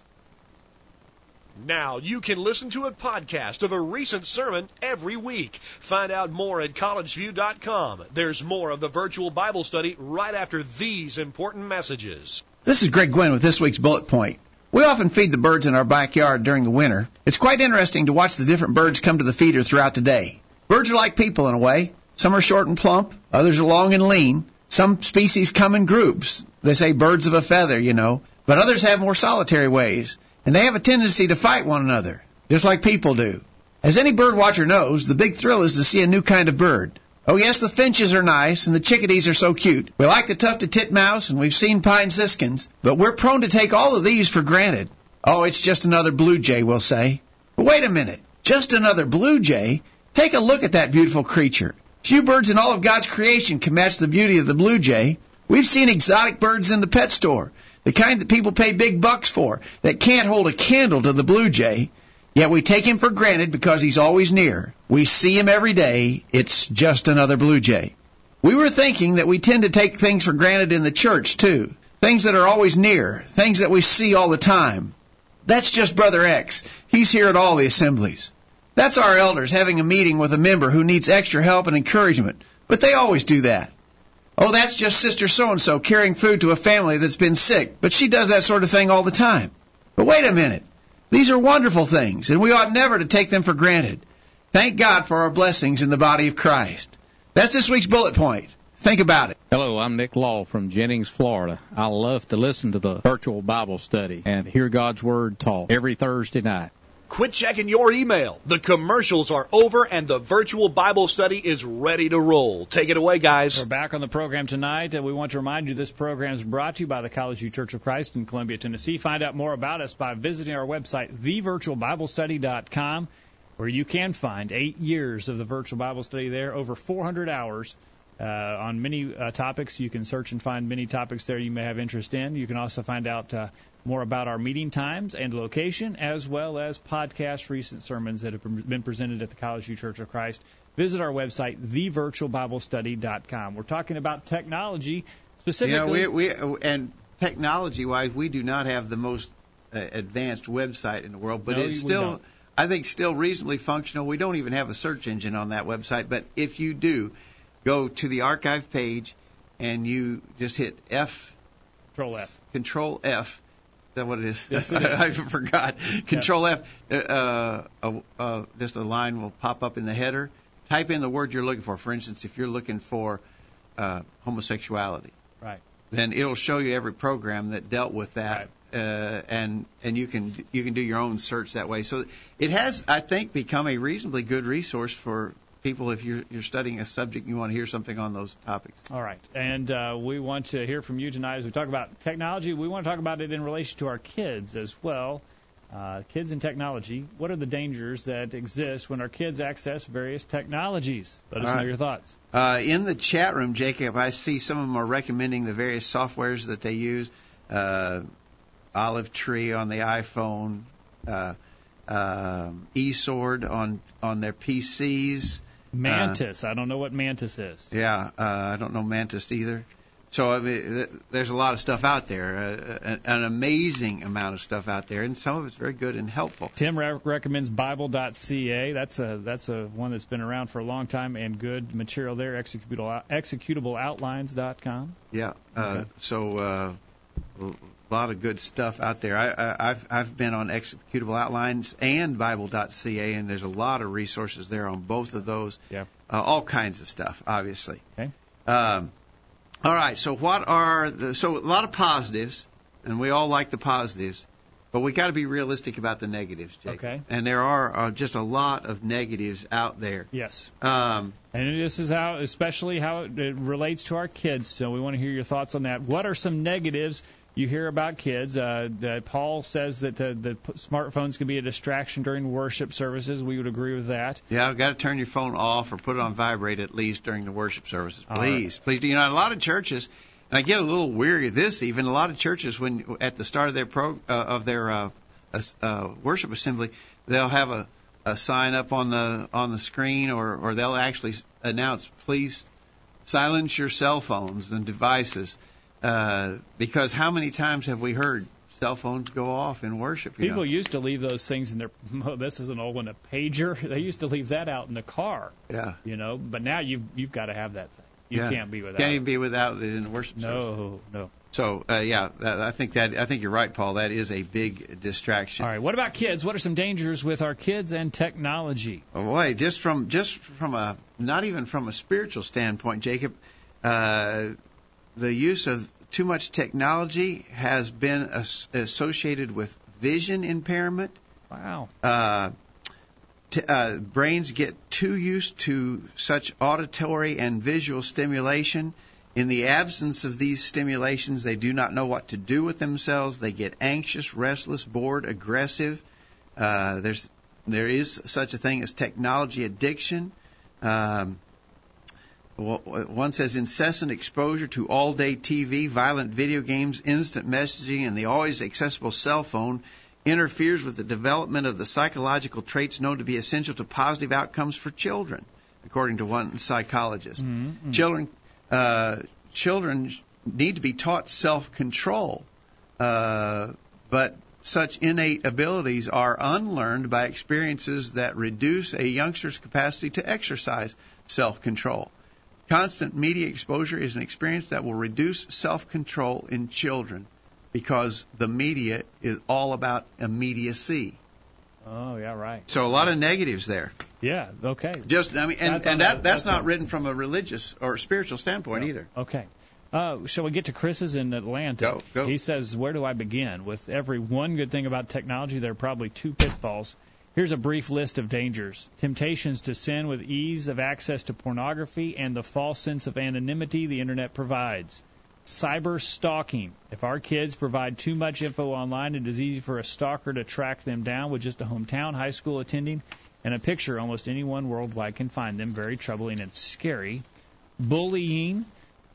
Now you can listen to a podcast of a recent sermon every week. Find out more at collegeview.com. There's more of the virtual Bible study right after these important messages. This is Greg Gwin with this week's bullet point. We often feed the birds in our backyard during the winter. It's quite interesting to watch the different birds come to the feeder throughout the day. Birds are like people in a way. Some are short and plump, others are long and lean. Some species come in groups. They say birds of a feather, you know. But others have more solitary ways, and they have a tendency to fight one another, just like people do. As any bird watcher knows, the big thrill is to see a new kind of bird. Oh yes, the finches are nice and the chickadees are so cute. We like the tufted titmouse and we've seen pine siskins, but we're prone to take all of these for granted. Oh, it's just another blue jay, we'll say. But wait a minute. Just another blue jay? Take a look at that beautiful creature. Few birds in all of God's creation can match the beauty of the blue jay. We've seen exotic birds in the pet store, the kind that people pay big bucks for, that can't hold a candle to the blue jay. Yet we take him for granted because he's always near. We see him every day. It's just another blue jay. We were thinking that we tend to take things for granted in the church too. Things that are always near. Things that we see all the time. That's just Brother X. He's here at all the assemblies. That's our elders having a meeting with a member who needs extra help and encouragement. But they always do that. Oh, that's just Sister So-and-so carrying food to a family that's been sick. But she does that sort of thing all the time. But wait a minute. These are wonderful things, and we ought never to take them for granted. Thank God for our blessings in the body of Christ. That's this week's bullet point. Think about it. Hello, I'm Nick Law from Jennings, Florida. I love to listen to the virtual Bible study and hear God's Word taught every Thursday night. Quit checking your email. The commercials are over and the virtual Bible study is ready to roll. Take it away, guys. We're back on the program tonight. and we want to remind you this program is brought to you by the College View Church of Christ in Columbia, Tennessee. Find out more about us by visiting our website, thevirtualbiblestudy.com, where you can find eight years of the virtual Bible study there, over 400 hours uh, on many uh, topics. You can search and find many topics there you may have interest in. You can also find out uh, more about our meeting times and location, as well as podcast recent sermons that have been presented at the College View Church of Christ. Visit our website, thevirtualbiblestudy.com. We're talking about technology specifically. Yeah, we, we and technology-wise, we do not have the most uh, advanced website in the world, but No, it's still, don't. I think, still reasonably functional. We don't even have a search engine on that website, but if you do, go to the archive page and you just hit F, Control F. Control F. Is that what it is? Yes, it is. I forgot. Control F. Uh, uh, uh, uh, just a line will pop up in the header. Type in the word you're looking for. For instance, if you're looking for uh, homosexuality, Right. then it'll show you every program that dealt with that, uh, and and you can you can do your own search that way. So it has, I think, become a reasonably good resource for people if you're you're studying a subject and you want to hear something on those topics. All right. And uh, we want to hear from you tonight as we talk about technology. We want to talk about it in relation to our kids as well. Uh, kids and technology. What are the dangers that exist when our kids access various technologies? Let us know your thoughts. Uh, in the chat room, Jacob, I see some of them are recommending the various softwares that they use. Uh, Olive Tree on the iPhone, uh, um, eSword on on their PCs. Mantis. I don't know what Mantis is. Yeah, uh, I don't know Mantis either. So I mean, th- there's a lot of stuff out there, uh, an, an amazing amount of stuff out there, and some of it's very good and helpful. Tim re- recommends Bible.ca. That's a that's a one that's been around for a long time and good material there. Executable executableoutlines.com. Yeah. Uh, So uh, a lot of good stuff out there. I, I, I've I've been on executable outlines and Bible.ca, and there's a lot of resources there on both of those. Yeah. Uh, all kinds of stuff, obviously. Okay. Um, all right. So what are the so a lot of positives, and we all like the positives. But we got to be realistic about the negatives, Jake. Okay. And there are uh, just a lot of negatives out there. Yes. Um, And this is how, especially how it, it relates to our kids. So we want to hear your thoughts on that. What are some negatives you hear about kids? Uh, that Paul says that uh, the p- smartphones can be a distraction during worship services. We would agree with that. Yeah, I've got to turn your phone off or put it on vibrate at least during the worship services. Please, please do. You know, a lot of churches, and I get a little weary of this. Even a lot of churches, when at the start of their pro uh, of their uh, uh, worship assembly, they'll have a, a sign up on the on the screen, or or they'll actually announce, please silence your cell phones and devices, uh, because how many times have we heard cell phones go off in worship? People know? used to leave those things in their. Oh, this is an old one, a pager. They used to leave that out in the car. yeah. You know, but now you've you've got to have that thing. You yeah. can't be without. Can't it. even be without it in the worship service. No, no. So uh, yeah, that, I think that I think you're right, Paul. That is a big distraction. All right. What about kids? What are some dangers with our kids and technology? Oh, boy, just from just from a not even from a spiritual standpoint, Jacob, uh, the use of too much technology has been as- associated with vision impairment. Wow. Uh, t- uh, brains get too used to such auditory and visual stimulation. In the absence of these stimulations, they do not know what to do with themselves. They get anxious, restless, bored, aggressive. Uh, there's there is such a thing as technology addiction. Um, one says incessant exposure to all day TV, violent video games, instant messaging, and the always accessible cell phone interferes with the development of the psychological traits known to be essential to positive outcomes for children, according to one psychologist. Children, uh, children need to be taught self-control, uh, but such innate abilities are unlearned by experiences that reduce a youngster's capacity to exercise self-control. Constant media exposure is an experience that will reduce self-control in children because the media is all about immediacy. Oh yeah, right. So a lot of negatives there. Yeah. Okay. Just I mean, and, That's and that- that that's that's not written from a religious or spiritual standpoint either. Okay. Uh, shall we get to Chris's in Atlanta? Go, go. He says, Where do I begin? With every one good thing about technology, there are probably two pitfalls. Here's a brief list of dangers temptations to sin with ease of access to pornography and the false sense of anonymity the Internet provides. Cyber stalking. If our kids provide too much info online, it is easy for a stalker to track them down with just a hometown high school attending and a picture. Almost anyone worldwide can find them. Very troubling and scary. Bullying.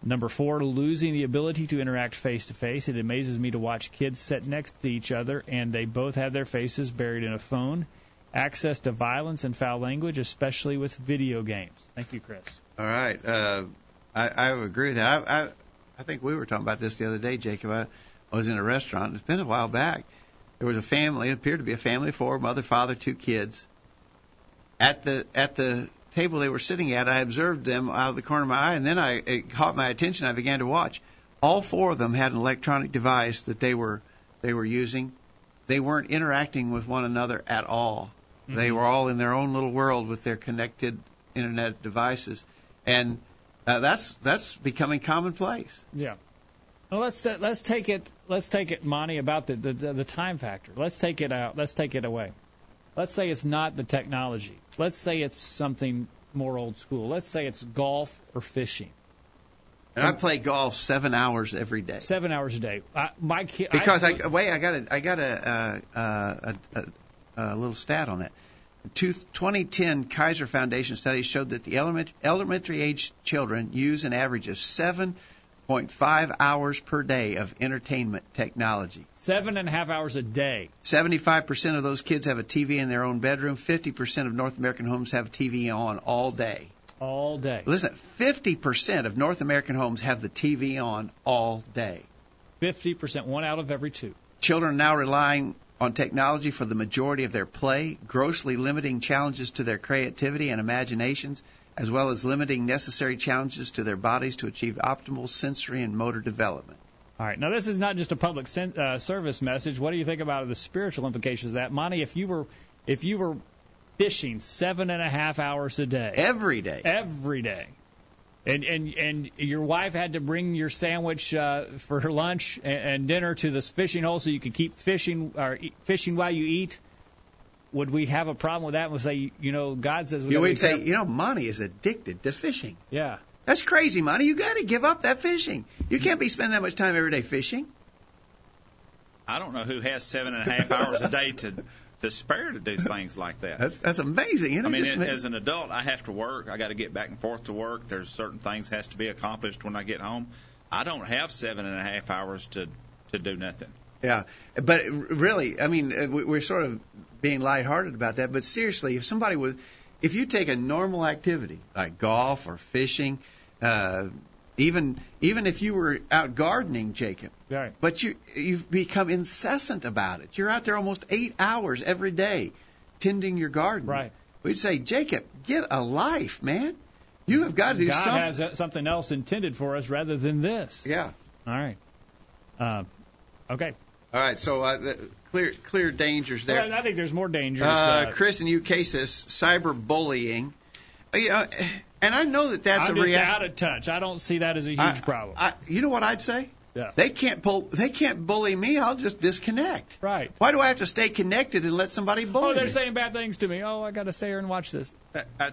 Number four, losing the ability to interact face to face. It amazes me to watch kids sit next to each other and they both have their faces buried in a phone. Access to violence and foul language, especially with video games. Thank you, Chris. All right, uh, I, I agree with that. I, I I think we were talking about this the other day, Jacob. I, I was in a restaurant. It's been a while back. There was a family. It appeared to be a family of four: mother, father, two kids. At the at the table they were sitting at, I observed them out of the corner of my eye, and then I it caught my attention. I began to watch. All four of them had an electronic device that they were they were using. They weren't interacting with one another at all. They mm-hmm. were all in their own little world with their connected internet devices, and uh, that's that's becoming commonplace. Yeah. Well, let's let's take it let's take it, Monty, about the, the the time factor. Let's take it out. Let's take it away. Let's say it's not the technology. Let's say it's something more old school. Let's say it's golf or fishing. And I play golf seven hours every day. Seven hours a day. I, my kid. Because I, wait, I got a I got a uh, uh, a, a, a little stat on that. Two, 2010 Kaiser Foundation study showed that the element, elementary age children use an average of 7.5 hours per day of entertainment technology. seven and a half hours a day. 75% of those kids have a TV in their own bedroom. 50% of North American homes have TV on all day. all day. Listen, 50% of North American homes have the TV on all day. 50%, one out of every two. Children are now relying on technology for the majority of their play, grossly limiting challenges to their creativity and imaginations, as well as limiting necessary challenges to their bodies to achieve optimal sensory and motor development. All right. Now, this is not just a public sen- uh, service message. What do you think about the spiritual implications of that, Monty? If you were, if you were fishing seven and a half hours a day, Every day. every day, and and and your wife had to bring your sandwich uh, for her lunch and, and dinner to this fishing hole so you could keep fishing or eat, fishing while you eat. Would we have a problem with that? We'd say, you know, God says we You would say, careful. you know, Monty is addicted to fishing. yeah. That's crazy, Monty. You got to give up that fishing. You can't be spending that much time every day fishing. I don't know who has seven and a half hours a day to to spare to do things like that. That's that's amazing. Isn't I mean, it, as an adult, I have to work. I got to get back and forth to work. There's certain things has to be accomplished when I get home. I don't have seven and a half hours to to do nothing. Yeah, but really, I mean, uh, we- we're sort of being lighthearted about that. But seriously, if somebody was, if you take a normal activity like golf or fishing, uh, even even if you were out gardening, Jacob, Right. but you you've become incessant about it. You're out there almost eight hours every day, tending your garden. Right. We'd say, Jacob, get a life, man. You have got to do God something. has uh, something else intended for us rather than this. yeah. All right. Um, okay. All right. So uh, the, clear clear dangers there. Well, I think there's more dangers. Uh, uh, Chris in says cyberbullying. Uh, You know, and I know that that's I'm a just reaction. out of touch. I don't see that as a huge I- problem. I, you know what I'd say? Yeah. They can't pull. They can't bully me. I'll just disconnect. right. Why do I have to stay connected and let somebody bully me? Oh, they're me? saying bad things to me. Oh, I got to stay here and watch this. I, I,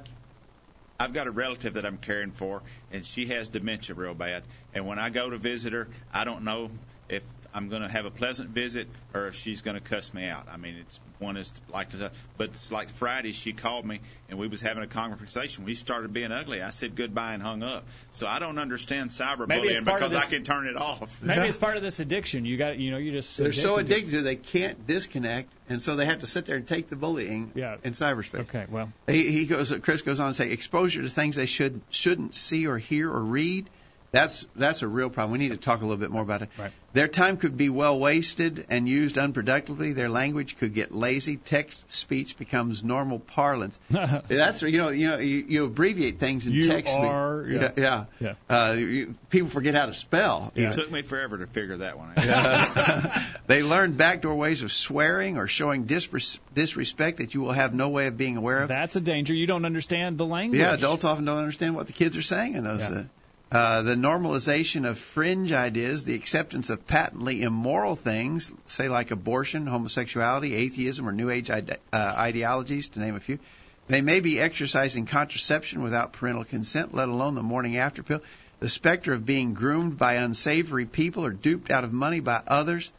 I've got a relative that I'm caring for, and she has dementia real bad. And when I go to visit her, I don't know if I'm going to have a pleasant visit or if she's going to cuss me out. I mean, it's one is like, the- but it's like Friday. She called me and we was having a conversation. We started being ugly. I said goodbye and hung up. So I don't understand Maybe it's cyberbullying part of because I can turn it off. Maybe it's part of this addiction. You got, you know, you just They're so to- addicted to they can't disconnect, and so they have to sit there and take the bullying Yeah. in cyberspace. Okay, well, He, he goes. Chris goes on to say exposure to things they should shouldn't see or hear or read, That's that's a real problem. We need to talk a little bit more about it. Right. Their time could be well wasted and used unproductively. Their language could get lazy. Text speech becomes normal parlance. that's you know you know you, you abbreviate things in You text. speak. are- yeah. yeah. Yeah. Uh, you, people forget how to spell. It even. took me forever to figure that one out. They learn backdoor ways of swearing or showing disres- disrespect that you will have no way of being aware of. That's a danger. You don't understand the language. Yeah, adults often don't understand what the kids are saying in those. Yeah. Uh, uh, the normalization of fringe ideas, the acceptance of patently immoral things, say like abortion, homosexuality, atheism, or New Age ide- uh, ideologies, to name a few. They may be exercising contraception without parental consent, let alone the morning after pill. The specter of being groomed by unsavory people or duped out of money by others.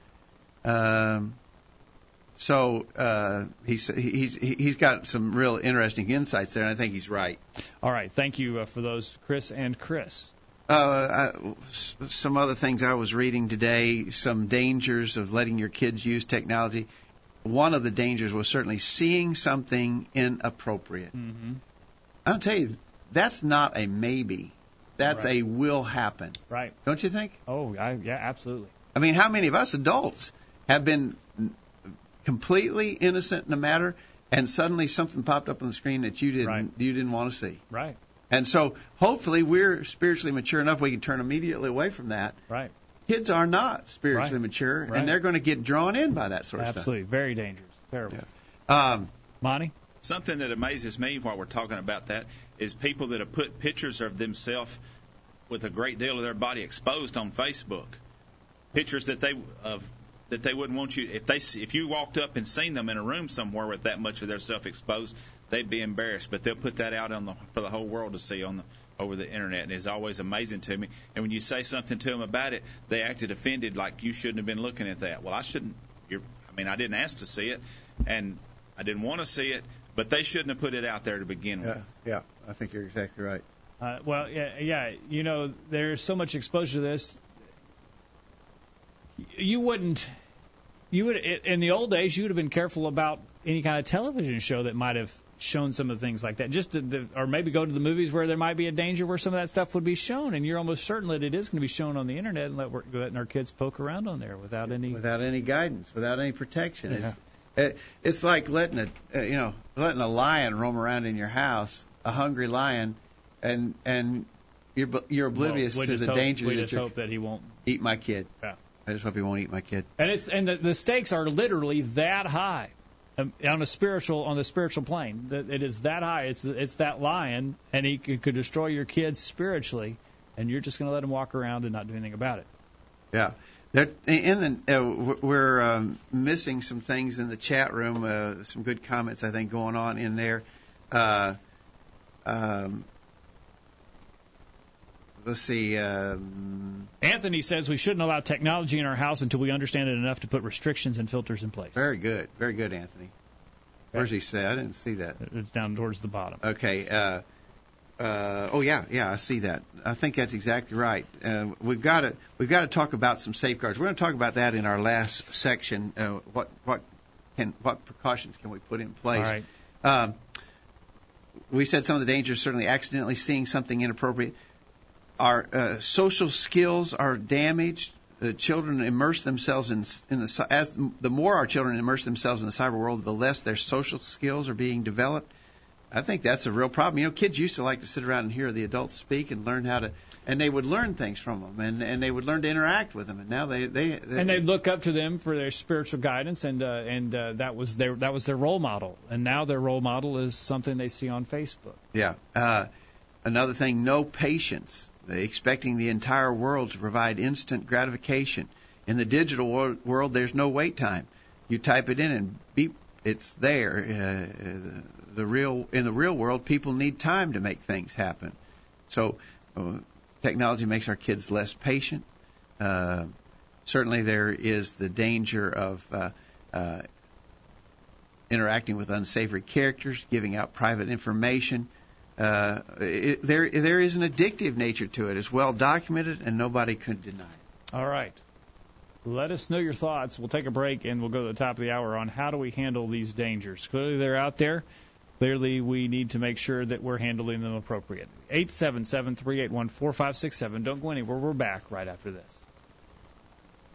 Um, so uh, he's he's he's got some real interesting insights there, and I think he's right. All right. Thank you uh, for those, Chris and Chris. Uh, I, some other things I was reading today, some dangers of letting your kids use technology. One of the dangers was certainly seeing something inappropriate. Mm-hmm. I'll tell you, that's not a maybe. That's Right. a will happen. Right. Don't you think? Oh, I, yeah, absolutely. I mean, how many of us adults have been completely innocent in a matter, and suddenly something popped up on the screen that you didn't Right. you didn't want to see? Right. And so, hopefully, we're spiritually mature enough we can turn immediately away from that. Right. Kids are not spiritually Right. mature, Right. and they're going to get drawn in by that sort of stuff. Absolutely. Very dangerous. Terrible. stuff. Um, Monty? Something that amazes me while we're talking about that is people that have put pictures of themselves with a great deal of their body exposed on Facebook. Pictures that they of that they wouldn't want you if they if you walked up and seen them in a room somewhere with that much of their self exposed, they'd be embarrassed. But they'll put that out on the for the whole world to see on the over the internet, and it's always amazing to me. And when you say something to them about it, they acted offended, like you shouldn't have been looking at that. Well, I shouldn't. You're, I mean, I didn't ask to see it, and I didn't want to see it, but they shouldn't have put it out there to begin with. yeah, yeah, I think you're exactly right. Uh, well, yeah, yeah. You know, there's so much exposure to this. You wouldn't. You would in the old days. You would have been careful about any kind of television show that might have shown some of the things like that. Just to, to, or maybe go to the movies where there might be a danger where some of that stuff would be shown, and you're almost certain that it is going to be shown on the internet, and let we're letting our kids poke around on there without any. Without any guidance, without any protection, Yeah. it's it, it's like letting a uh, you know letting a lion roam around in your house, a hungry lion, and and you're you're oblivious Well, we to the hope, danger We that just you're hope that he won't. eat my kid. Yeah. I just hope he won't eat my kid. And it's and the, the stakes are literally that high on a spiritual on the spiritual plane. It is that high. It's it's that lion, and he could, destroy your kids spiritually, and you're just going to let him walk around and not do anything about it. Yeah. There, uh, we're um, missing some things in the chat room. Uh, some good comments, I think, going on in there. Uh, um, let's see. Um, Anthony says we shouldn't allow technology in our house until we understand it enough to put restrictions and filters in place. very good, very good, Anthony. Where's he say? I didn't see that. It's down towards the bottom. Okay. Uh, uh, oh yeah, yeah, I see that. I think that's exactly right. Uh, we've got to we've got to talk about some safeguards. We're going to talk about that in our last section. Uh, what what can what precautions can we put in place? right. Um, we said some of the dangers certainly accidentally seeing something inappropriate. Our uh, social skills are damaged. The children immerse themselves in, in the as the more our children immerse themselves in the cyber world, the less their social skills are being developed. I think that's a real problem. You know, kids used to like to sit around and hear the adults speak and learn how to, and they would learn things from them, and and they would learn to interact with them. And now they they, they and they look up to them for their spiritual guidance, and uh, and uh, that was their that was their role model. And now their role model is something they see on Facebook. Yeah. Uh, another thing, no patience. Expecting the entire world to provide instant gratification. In the digital wor- world, there's no wait time. You type it in and beep, it's there. Uh, the real in the real world, people need time to make things happen. So, uh, technology makes our kids less patient. Uh, certainly, there is the danger of uh, uh, interacting with unsavory characters, giving out private information. Uh, it, there, there is an addictive nature to it. It's well documented, and nobody could deny it. All right. Let us know your thoughts. We'll take a break and we'll go to the top of the hour on how do we handle these dangers. Clearly, they're out there. clearly we need to make sure that we're handling them appropriately. 877 381 4567. Don't go anywhere. We're back right after this.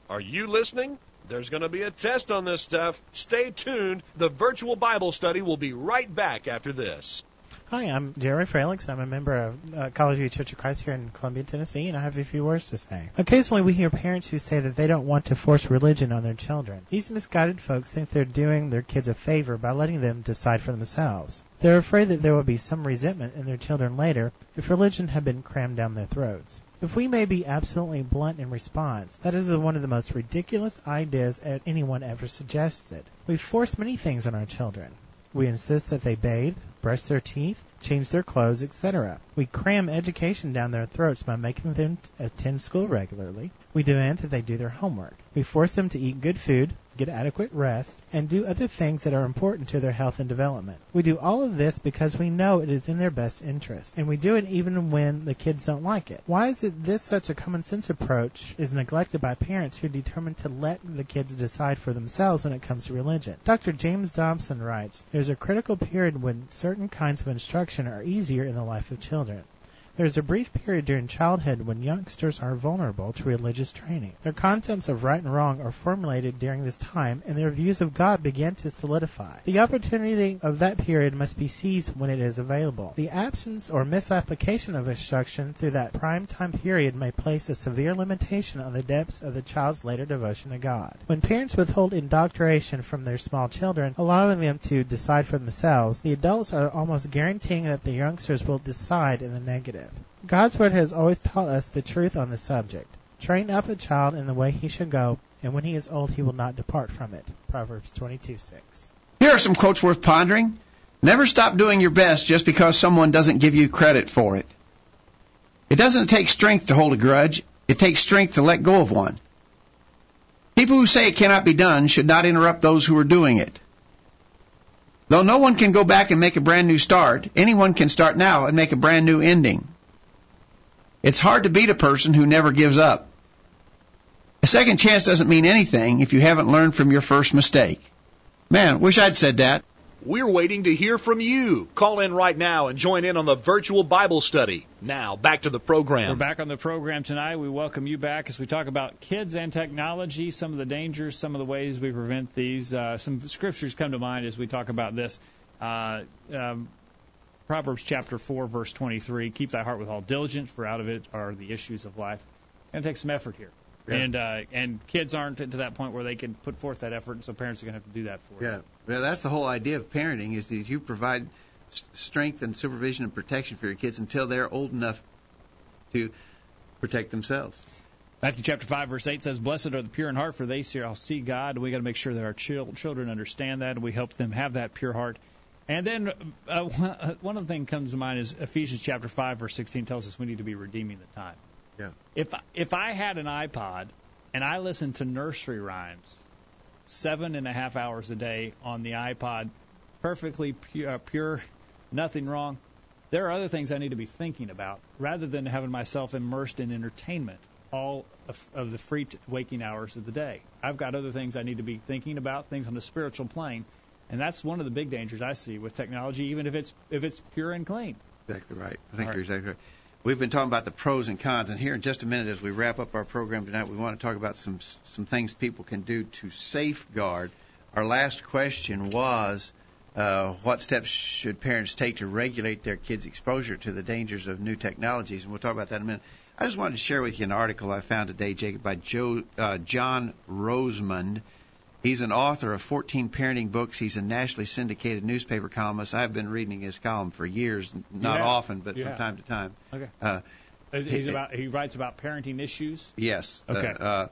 Are you listening? There's going to be a test on this stuff. Stay tuned. The virtual Bible study will be right back after this. Hi, I'm Jerry Fralix. I'm a member of uh, College View Church of Christ here in Columbia, Tennessee, and I have a few words to say. Occasionally, we hear parents who say that they don't want to force religion on their children. These misguided folks think they're doing their kids a favor by letting them decide for themselves. They're afraid that there will be some resentment in their children later if religion had been crammed down their throats. If we may be absolutely blunt in response, that is one of the most ridiculous ideas anyone ever suggested. We force many things on our children. We insist that they bathe, brush their teeth, change their clothes, etc. We cram education down their throats by making them attend school regularly. We demand that they do their homework. We force them to eat good food, get adequate rest, and do other things that are important to their health and development. We do all of this because we know it is in their best interest, and we do it even when the kids don't like it. Why is it this such a common sense approach is neglected by parents who are determined to let the kids decide for themselves when it comes to religion? Dr. James Dobson writes, There's a critical period when certain kinds of instruction are easier in the life of children. There is a brief period during childhood when youngsters are vulnerable to religious training. Their concepts of right and wrong are formulated during this time, and their views of God begin to solidify. The opportunity of that period must be seized when it is available. The absence or misapplication of instruction through that prime time period may place a severe limitation on the depths of the child's later devotion to God. When parents withhold indoctrination from their small children, allowing them to decide for themselves, the adults are almost guaranteeing that the youngsters will decide in the negative. God's Word has always taught us the truth on the subject. Train up a child in the way he should go, and when he is old, he will not depart from it. Proverbs 22:6. Here are some quotes worth pondering. Never stop doing your best just because someone doesn't give you credit for it. It doesn't take strength to hold a grudge. It takes strength to let go of one. People who say it cannot be done should not interrupt those who are doing it. Though no one can go back and make a brand new start, anyone can start now and make a brand new ending. It's hard to beat a person who never gives up. A second chance doesn't mean anything if you haven't learned from your first mistake. Man, wish I'd said that. We're waiting to hear from you. Call in right now and join in on the virtual Bible study. Now, back to the program. We're back on the program tonight. We welcome you back as we talk about kids and technology, some of the dangers, some of the ways we prevent these. Uh, some scriptures come to mind as we talk about this. Uh, um, Proverbs chapter 4, verse 23 Keep thy heart with all diligence, for out of it are the issues of life. Going to take some effort here. Yeah. And uh, and kids aren't to that point where they can put forth that effort, and so parents are going to have to do that for yeah. them. Yeah, that's the whole idea of parenting is that you provide strength and supervision and protection for your kids until they're old enough to protect themselves. Matthew chapter 5 verse 8 says, "Blessed are the pure in heart, for they shall see God." We got to make sure that our children understand that, and we help them have that pure heart. And then uh, one of the things comes to mind is Ephesians chapter 5 verse 16 tells us we need to be redeeming the time. Yeah. If if I had an iPod and I listened to nursery rhymes seven and a half hours a day on the iPod, perfectly pure, uh, pure, nothing wrong. There are other things I need to be thinking about rather than having myself immersed in entertainment all of, of the free t- waking hours of the day. I've got other things I need to be thinking about, things on the spiritual plane, and that's one of the big dangers I see with technology, even if it's if it's pure and clean. Exactly right. I think you're exactly right. We've been talking about the pros and cons, and here in just a minute, as we wrap up our program tonight, we want to talk about some some things people can do to safeguard. Our last question was, uh, what steps should parents take to regulate their kids' exposure to the dangers of new technologies? And we'll talk about that in a minute. I just wanted to share with you an article I found today, Jacob, by Joe, uh, John Rosemond. He's an author of 14 parenting books. He's a nationally syndicated newspaper columnist. I've been reading his column for years, not Yeah. often, but Yeah. from time to time. Okay. Uh, He's about he writes about parenting issues. yes. Okay. Uh, uh,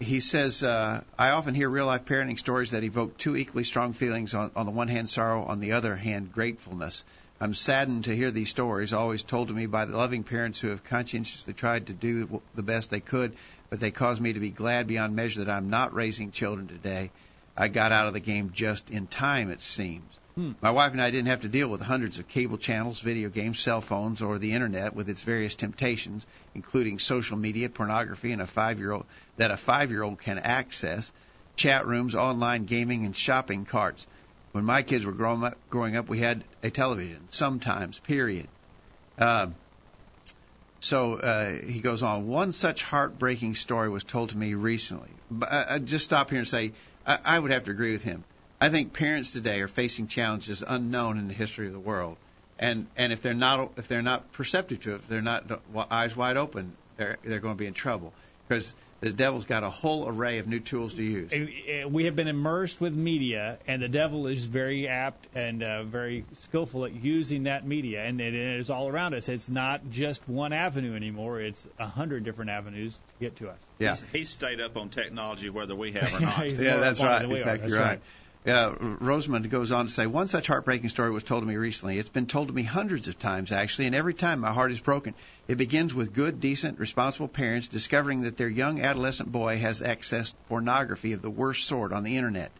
he says, uh, I often hear real life parenting stories that evoke two equally strong feelings on, on the one hand, sorrow, on the other hand, gratefulness. I'm saddened to hear these stories, always told to me by the loving parents who have conscientiously tried to do the best they could, but they cause me to be glad beyond measure that I'm not raising children today. I got out of the game just in time, it seems. Hmm. My wife and I didn't have to deal with hundreds of cable channels, video games, cell phones, or the internet with its various temptations, including social media, pornography, and a five-year-old that a five-year-old can access, chat rooms, online gaming, and shopping carts. When my kids were growing up, growing up, we had a television sometimes. Period. Um, so uh, he goes on. One such heartbreaking story was told to me recently. But I, I just stop here and say I, I would have to agree with him. I think parents today are facing challenges unknown in the history of the world, and and if they're not if they're not perceptive to it, if they're not eyes wide open, they're they're going to be in trouble because the devil's got a whole array of new tools to use. We have been immersed with media, and the devil is very apt and uh, very skillful at using that media, and it is all around us. It's not just one avenue anymore; it's a hundred different avenues to get to us. Yeah, he's, he's stayed up on technology whether we have or not. yeah, that's right. Exactly that's right. right. Uh, Rosemond goes on to say, one such heartbreaking story was told to me recently. It's been told to me hundreds of times, actually, and every time my heart is broken. It begins with good, decent, responsible parents discovering that their young adolescent boy has accessed pornography of the worst sort on the Internet.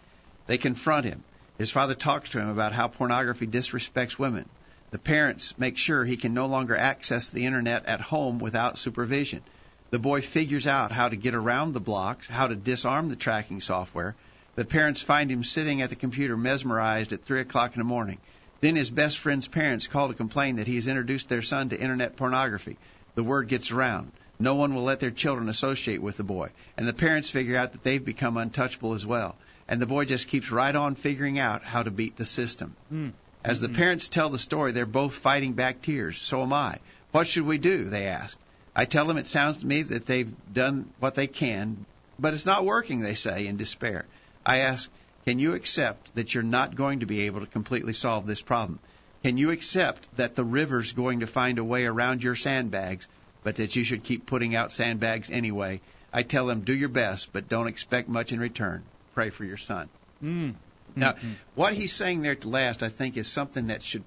They confront him. His father talks to him about how pornography disrespects women. The parents make sure he can no longer access the Internet at home without supervision. The boy figures out how to get around the blocks, how to disarm the tracking software, the parents find him sitting at the computer mesmerized at 3 o'clock in the morning. Then his best friend's parents call to complain that he has introduced their son to internet pornography. The word gets around. No one will let their children associate with the boy. And the parents figure out that they've become untouchable as well. And the boy just keeps right on figuring out how to beat the system. Mm. As the parents tell the story, they're both fighting back tears. So am I. What should we do? They ask. I tell them it sounds to me that they've done what they can, but it's not working, they say in despair. I ask, can you accept that you're not going to be able to completely solve this problem? Can you accept that the river's going to find a way around your sandbags, but that you should keep putting out sandbags anyway? I tell them, do your best, but don't expect much in return. Pray for your son. Mm. Now, mm-hmm. what he's saying there at the last, I think, is something that should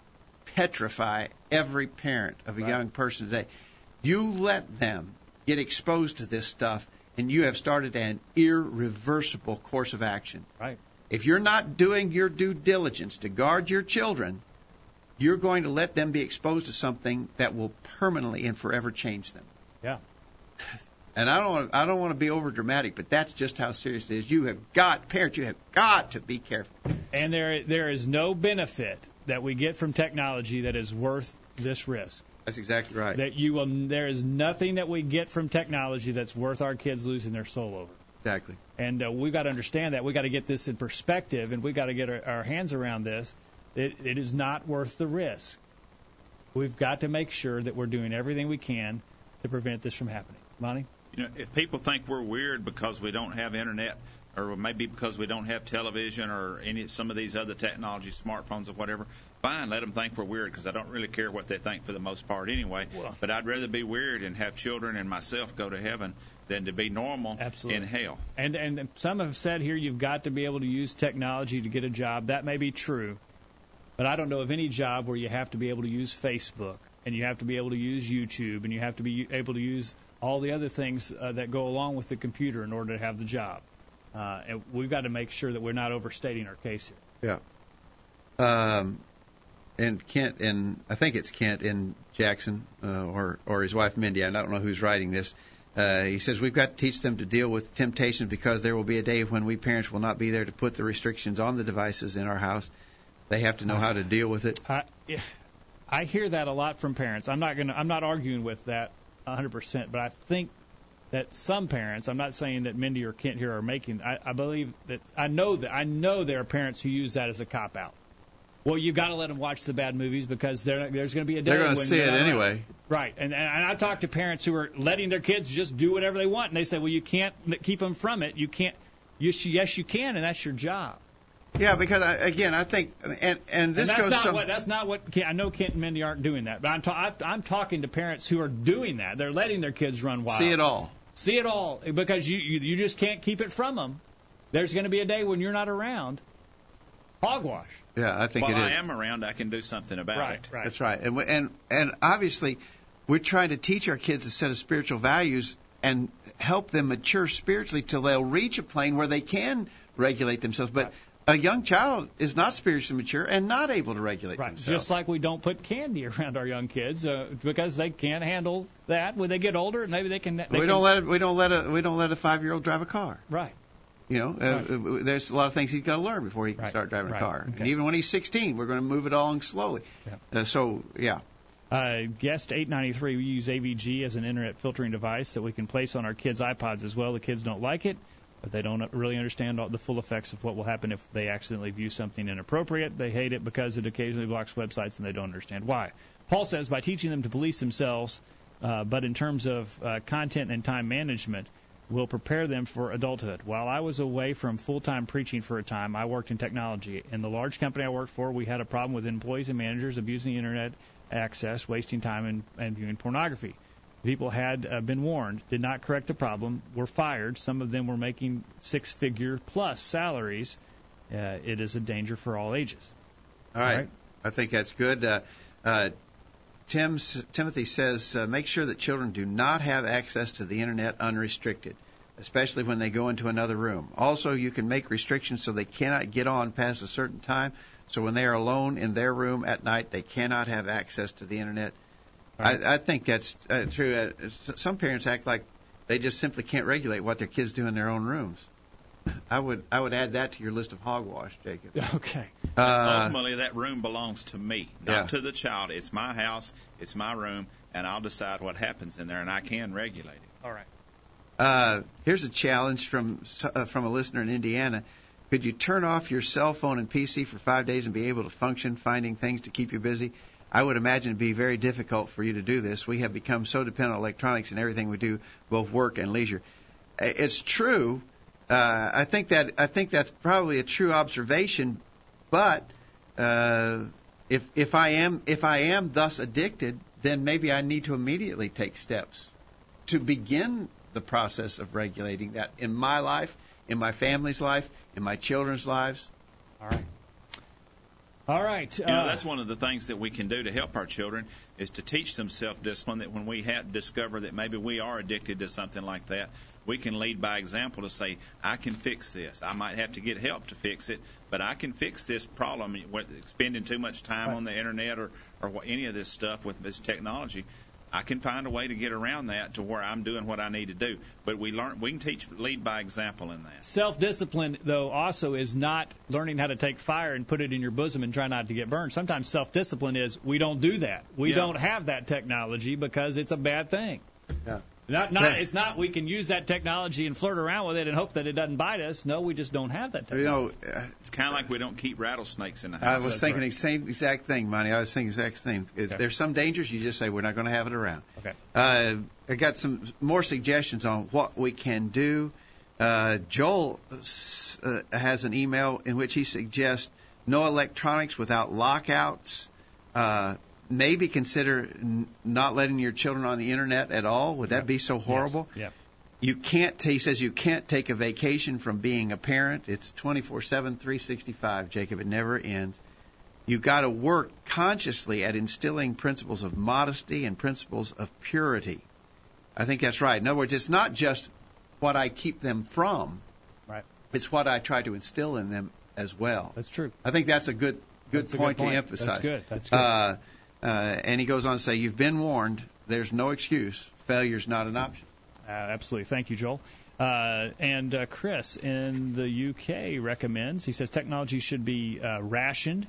petrify every parent of a right. young person today. You let them get exposed to this stuff, and you have started an irreversible course of action. Right. If you're not doing your due diligence to guard your children, you're going to let them be exposed to something that will permanently and forever change them. Yeah. And I don't want I don't want to be over dramatic, but that's just how serious it is. You have got parents, you have got to be careful. And there there is no benefit that we get from technology that is worth this risk. That's exactly right. That you will there is nothing that we get from technology that's worth our kids losing their soul over. Exactly. And uh, we've got to understand that. We've got to get this in perspective, and we've got to get our, our hands around this. It, it is not worth the risk. We've got to make sure that we're doing everything we can to prevent this from happening. Monty? You know, if people think we're weird because we don't have internet, or maybe because we don't have television or any some of these other technologies, smartphones or whatever, fine, let them think we're weird because I don't really care what they think for the most part anyway. Well, but I'd rather be weird and have children and myself go to heaven than to be normal Absolutely. in hell. And and some have said here you've got to be able to use technology to get a job. That may be true, but I don't know of any job where you have to be able to use Facebook and you have to be able to use YouTube and you have to be able to use all the other things uh, that go along with the computer in order to have the job. Uh, and we've got to make sure that we're not overstating our case here. Yeah. Um, and Kent, and I think it's Kent in Jackson, uh, or or his wife Mindy. I don't know who's writing this. Uh, he says we've got to teach them to deal with temptations because there will be a day when we parents will not be there to put the restrictions on the devices in our house. They have to know how to deal with it. I, I hear that a lot from parents. I'm not to. I'm not arguing with that 100%, but I think that some parents, I'm not saying that Mindy or Kent here are making, I, I believe that, I know that, I know there are parents who use that as a cop out. Well, you've got to let them watch the bad movies because there's going to be a day they're going to see it anyway. Right, and and I talk to parents who are letting their kids just do whatever they want, and they say, well, you can't keep them from it. You can't. You, yes, you can, and that's your job. Yeah, because I, again, I think, and and this and that's goes. Not some, what, that's not what I know. Kent and Mindy aren't doing that, but I'm ta- I'm talking to parents who are doing that. They're letting their kids run wild. See it all. See it all because you you, you just can't keep it from them. There's going to be a day when you're not around. Hogwash. Yeah, I think While it is. I am around, I can do something about right, it. Right. That's right. And we- and and obviously, we're trying to teach our kids a set of spiritual values and help them mature spiritually till they'll reach a plane where they can regulate themselves. But Right. a young child is not spiritually mature and not able to regulate Right. themselves. Just like we don't put candy around our young kids uh, because they can't handle that. When they get older, maybe they can. They we don't let we don't let a we don't let a five year old drive a car. Right. You know, uh, there's a lot of things he's got to learn before he can Right. start driving Right. a car. And even when he's 16, we're going to move it along slowly. Yeah. Uh, so, yeah. Uh, guest 893, we use AVG as an internet filtering device that we can place on our kids' iPods as well. The kids don't like it, but they don't really understand all the full effects of what will happen if they accidentally view something inappropriate. They hate it because it occasionally blocks websites and they don't understand why. Paul says by teaching them to police themselves, uh, but in terms of uh, content and time management, will prepare them for adulthood. While I was away from full time preaching for a time, I worked in technology. In the large company I worked for, we had a problem with employees and managers abusing the internet access, wasting time, and, and viewing pornography. People had uh, been warned, did not correct the problem, were fired. Some of them were making six figure plus salaries. Uh, it is a danger for all ages. All right. right. I think that's good. Uh, Tim's, Timothy says uh, make sure that children do not have access to the internet unrestricted, especially when they go into another room. Also, you can make restrictions so they cannot get on past a certain time. So when they are alone in their room at night, they cannot have access to the internet. Right. I, I think that's uh, true. Uh, some parents act like they just simply can't regulate what their kids do in their own rooms. I would I would add that to your list of hogwash, Jacob. Okay. Uh, Ultimately, that room belongs to me, not Yeah. to the child. It's my house, it's my room, and I'll decide what happens in there, and I can regulate it. All right. Uh, here's a challenge from uh, from a listener in Indiana. Could you turn off your cell phone and PC for five days and be able to function, finding things to keep you busy? I would imagine it'd be very difficult for you to do this. We have become so dependent on electronics in everything we do, both work and leisure. It's true. Uh, I think that I think that's probably a true observation, but uh, if if I am if I am thus addicted, then maybe I need to immediately take steps to begin the process of regulating that in my life, in my family's life, in my children's lives. All right. All right. You know, uh, that's one of the things that we can do to help our children is to teach them self-discipline. That when we have discover that maybe we are addicted to something like that, we can lead by example to say, "I can fix this. I might have to get help to fix it, but I can fix this problem." Whether spending too much time Right. on the internet or or any of this stuff with this technology. I can find a way to get around that to where I'm doing what I need to do. But we learn, we can teach, lead by example in that. Self discipline, though, also is not learning how to take fire and put it in your bosom and try not to get burned. Sometimes self discipline is we don't do that. We Yeah. don't have that technology because it's a bad thing. Yeah. Not, not, it's not we can use that technology and flirt around with it and hope that it doesn't bite us. No, we just don't have that You technology. know, uh, It's kind of like we don't keep rattlesnakes in the house. I was That's thinking right. the same exact thing, Monty. I was thinking the exact thing. If Okay. There's some dangers you just say we're not going to have it around. Okay. Uh, I got some more suggestions on what we can do. Uh, Joel uh, has an email in which he suggests no electronics without lockouts. Uh, maybe consider n- not letting your children on the internet at all. Would that be so horrible? Yeah. You can't. T- he says you can't take a vacation from being a parent. It's 24/7, 365. Jacob, it never ends. You got to work consciously at instilling principles of modesty and principles of purity. I think that's right. In other words, it's not just what I keep them from. Right. It's what I try to instill in them as well. That's true. I think that's a good good, That's a point, good point. to emphasize. That's good. That's good. Uh, uh, and he goes on to say, "You've been warned. There's no excuse. Failure's not an option." Uh, absolutely. Thank you, Joel. Uh, and uh, Chris in the UK recommends, he says technology should be uh, rationed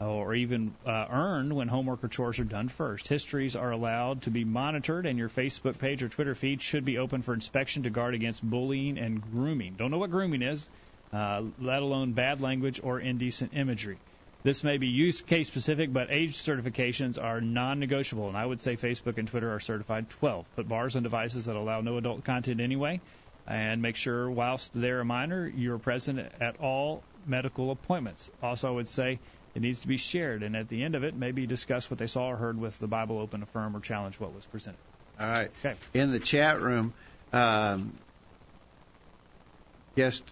or even uh, earned when homework or chores are done first. Histories are allowed to be monitored, and your Facebook page or Twitter feed should be open for inspection to guard against bullying and grooming. Don't know what grooming is, uh, let alone bad language or indecent imagery. This may be use case specific, but age certifications are non negotiable, and I would say Facebook and Twitter are certified 12. Put bars on devices that allow no adult content anyway, and make sure whilst they're a minor, you're present at all medical appointments. Also, I would say it needs to be shared, and at the end of it, maybe discuss what they saw or heard with the Bible Open, affirm, or challenge what was presented. All right. Okay. In the chat room, um, guest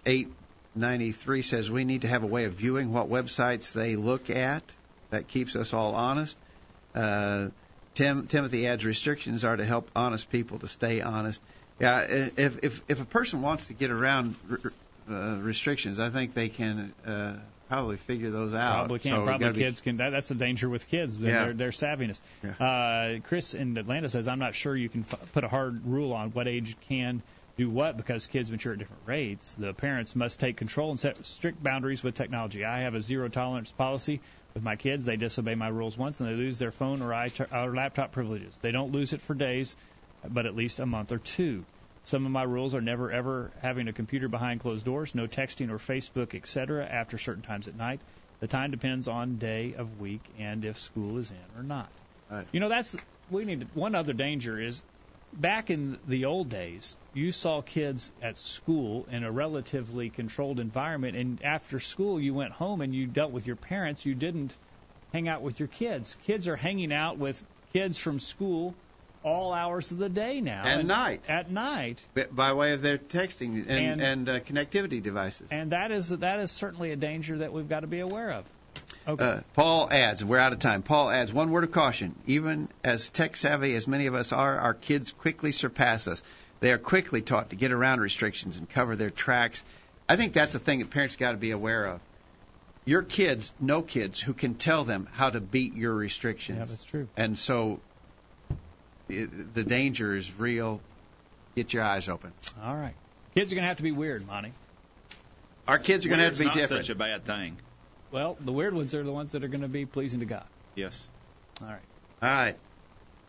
893 says we need to have a way of viewing what websites they look at. That keeps us all honest. Uh, Tim, Timothy adds restrictions are to help honest people to stay honest. Yeah, if if if a person wants to get around uh, restrictions, I think they can uh, probably figure those out. Probably can. So probably gotta be- kids can. That, that's the danger with kids. Yeah. Their, their savviness. Uh, Chris in Atlanta says, I'm not sure you can f- put a hard rule on what age can do what because kids mature at different rates. The parents must take control and set strict boundaries with technology. I have a zero tolerance policy with my kids. They disobey my rules once and they lose their phone or, or laptop privileges. They don't lose it for days, but at least a month or two. Some of my rules are never ever having a computer behind closed doors, no texting or Facebook, etc. after certain times at night. The time depends on day of week and if school is in or not. Right. You know that's we need to, one other danger is back in the old days, you saw kids at school in a relatively controlled environment, and after school, you went home and you dealt with your parents. You didn't hang out with your kids. Kids are hanging out with kids from school all hours of the day now. At and night. At night. By way of their texting and, And- and, uh, connectivity devices. And that is that is certainly a danger that we've got to be aware of. Okay. Uh, Paul adds, and we're out of time. Paul adds one word of caution. Even as tech savvy as many of us are, our kids quickly surpass us. They are quickly taught to get around restrictions and cover their tracks. I think that's the thing that parents got to be aware of. Your kids know kids who can tell them how to beat your restrictions. yeah, that's true. And so it, the danger is real. Get your eyes open. All right. Kids are going to have to be weird, Monty. Our kids are going to have to be not different. such a bad thing. Well, the weird ones are the ones that are going to be pleasing to God. Yes. All right. All right.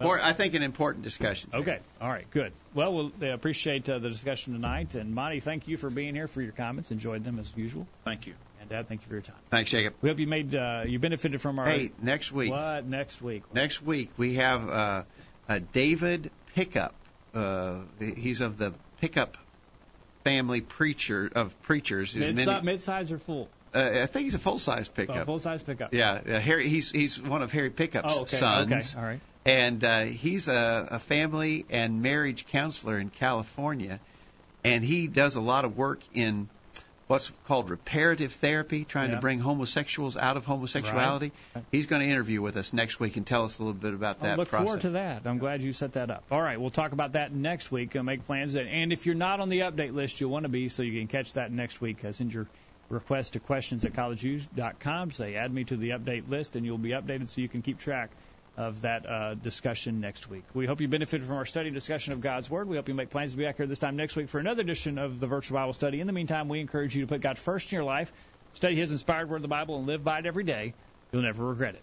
Or, I think an important discussion. Okay. All right. Good. Well, we'll uh, appreciate uh, the discussion tonight. And Monty, thank you for being here for your comments. Enjoyed them as usual. Thank you. And Dad, thank you for your time. Thanks, Jacob. We hope you made uh, you benefited from our. Hey, next week. What next week? Next week we have uh, uh, David Pickup. Uh, he's of the Pickup family preacher of preachers. Mid Many- mid-size or full? Uh, I think he's a full size Oh, pickup. full size pickup. Yeah, uh, Harry. He's he's one of Harry Pickup's Oh, okay. sons. Okay. All right. and uh, he's a, a family and marriage counselor in California, and he does a lot of work in what's called reparative therapy, trying Yeah. to bring homosexuals out of homosexuality. Right. He's going to interview with us next week and tell us a little bit about that. That look process. forward to that. I'm glad you set that up. All right, we'll talk about that next week. Uh, make plans. And if you're not on the update list, you'll want to be so you can catch that next week. Uh, send your request to questions at collegeviews.com. Say, add me to the update list, and you'll be updated so you can keep track of that uh, discussion next week. We hope you benefited from our study and discussion of God's Word. We hope you make plans to be back here this time next week for another edition of the Virtual Bible Study. In the meantime, we encourage you to put God first in your life, study His inspired Word of the Bible, and live by it every day. You'll never regret it.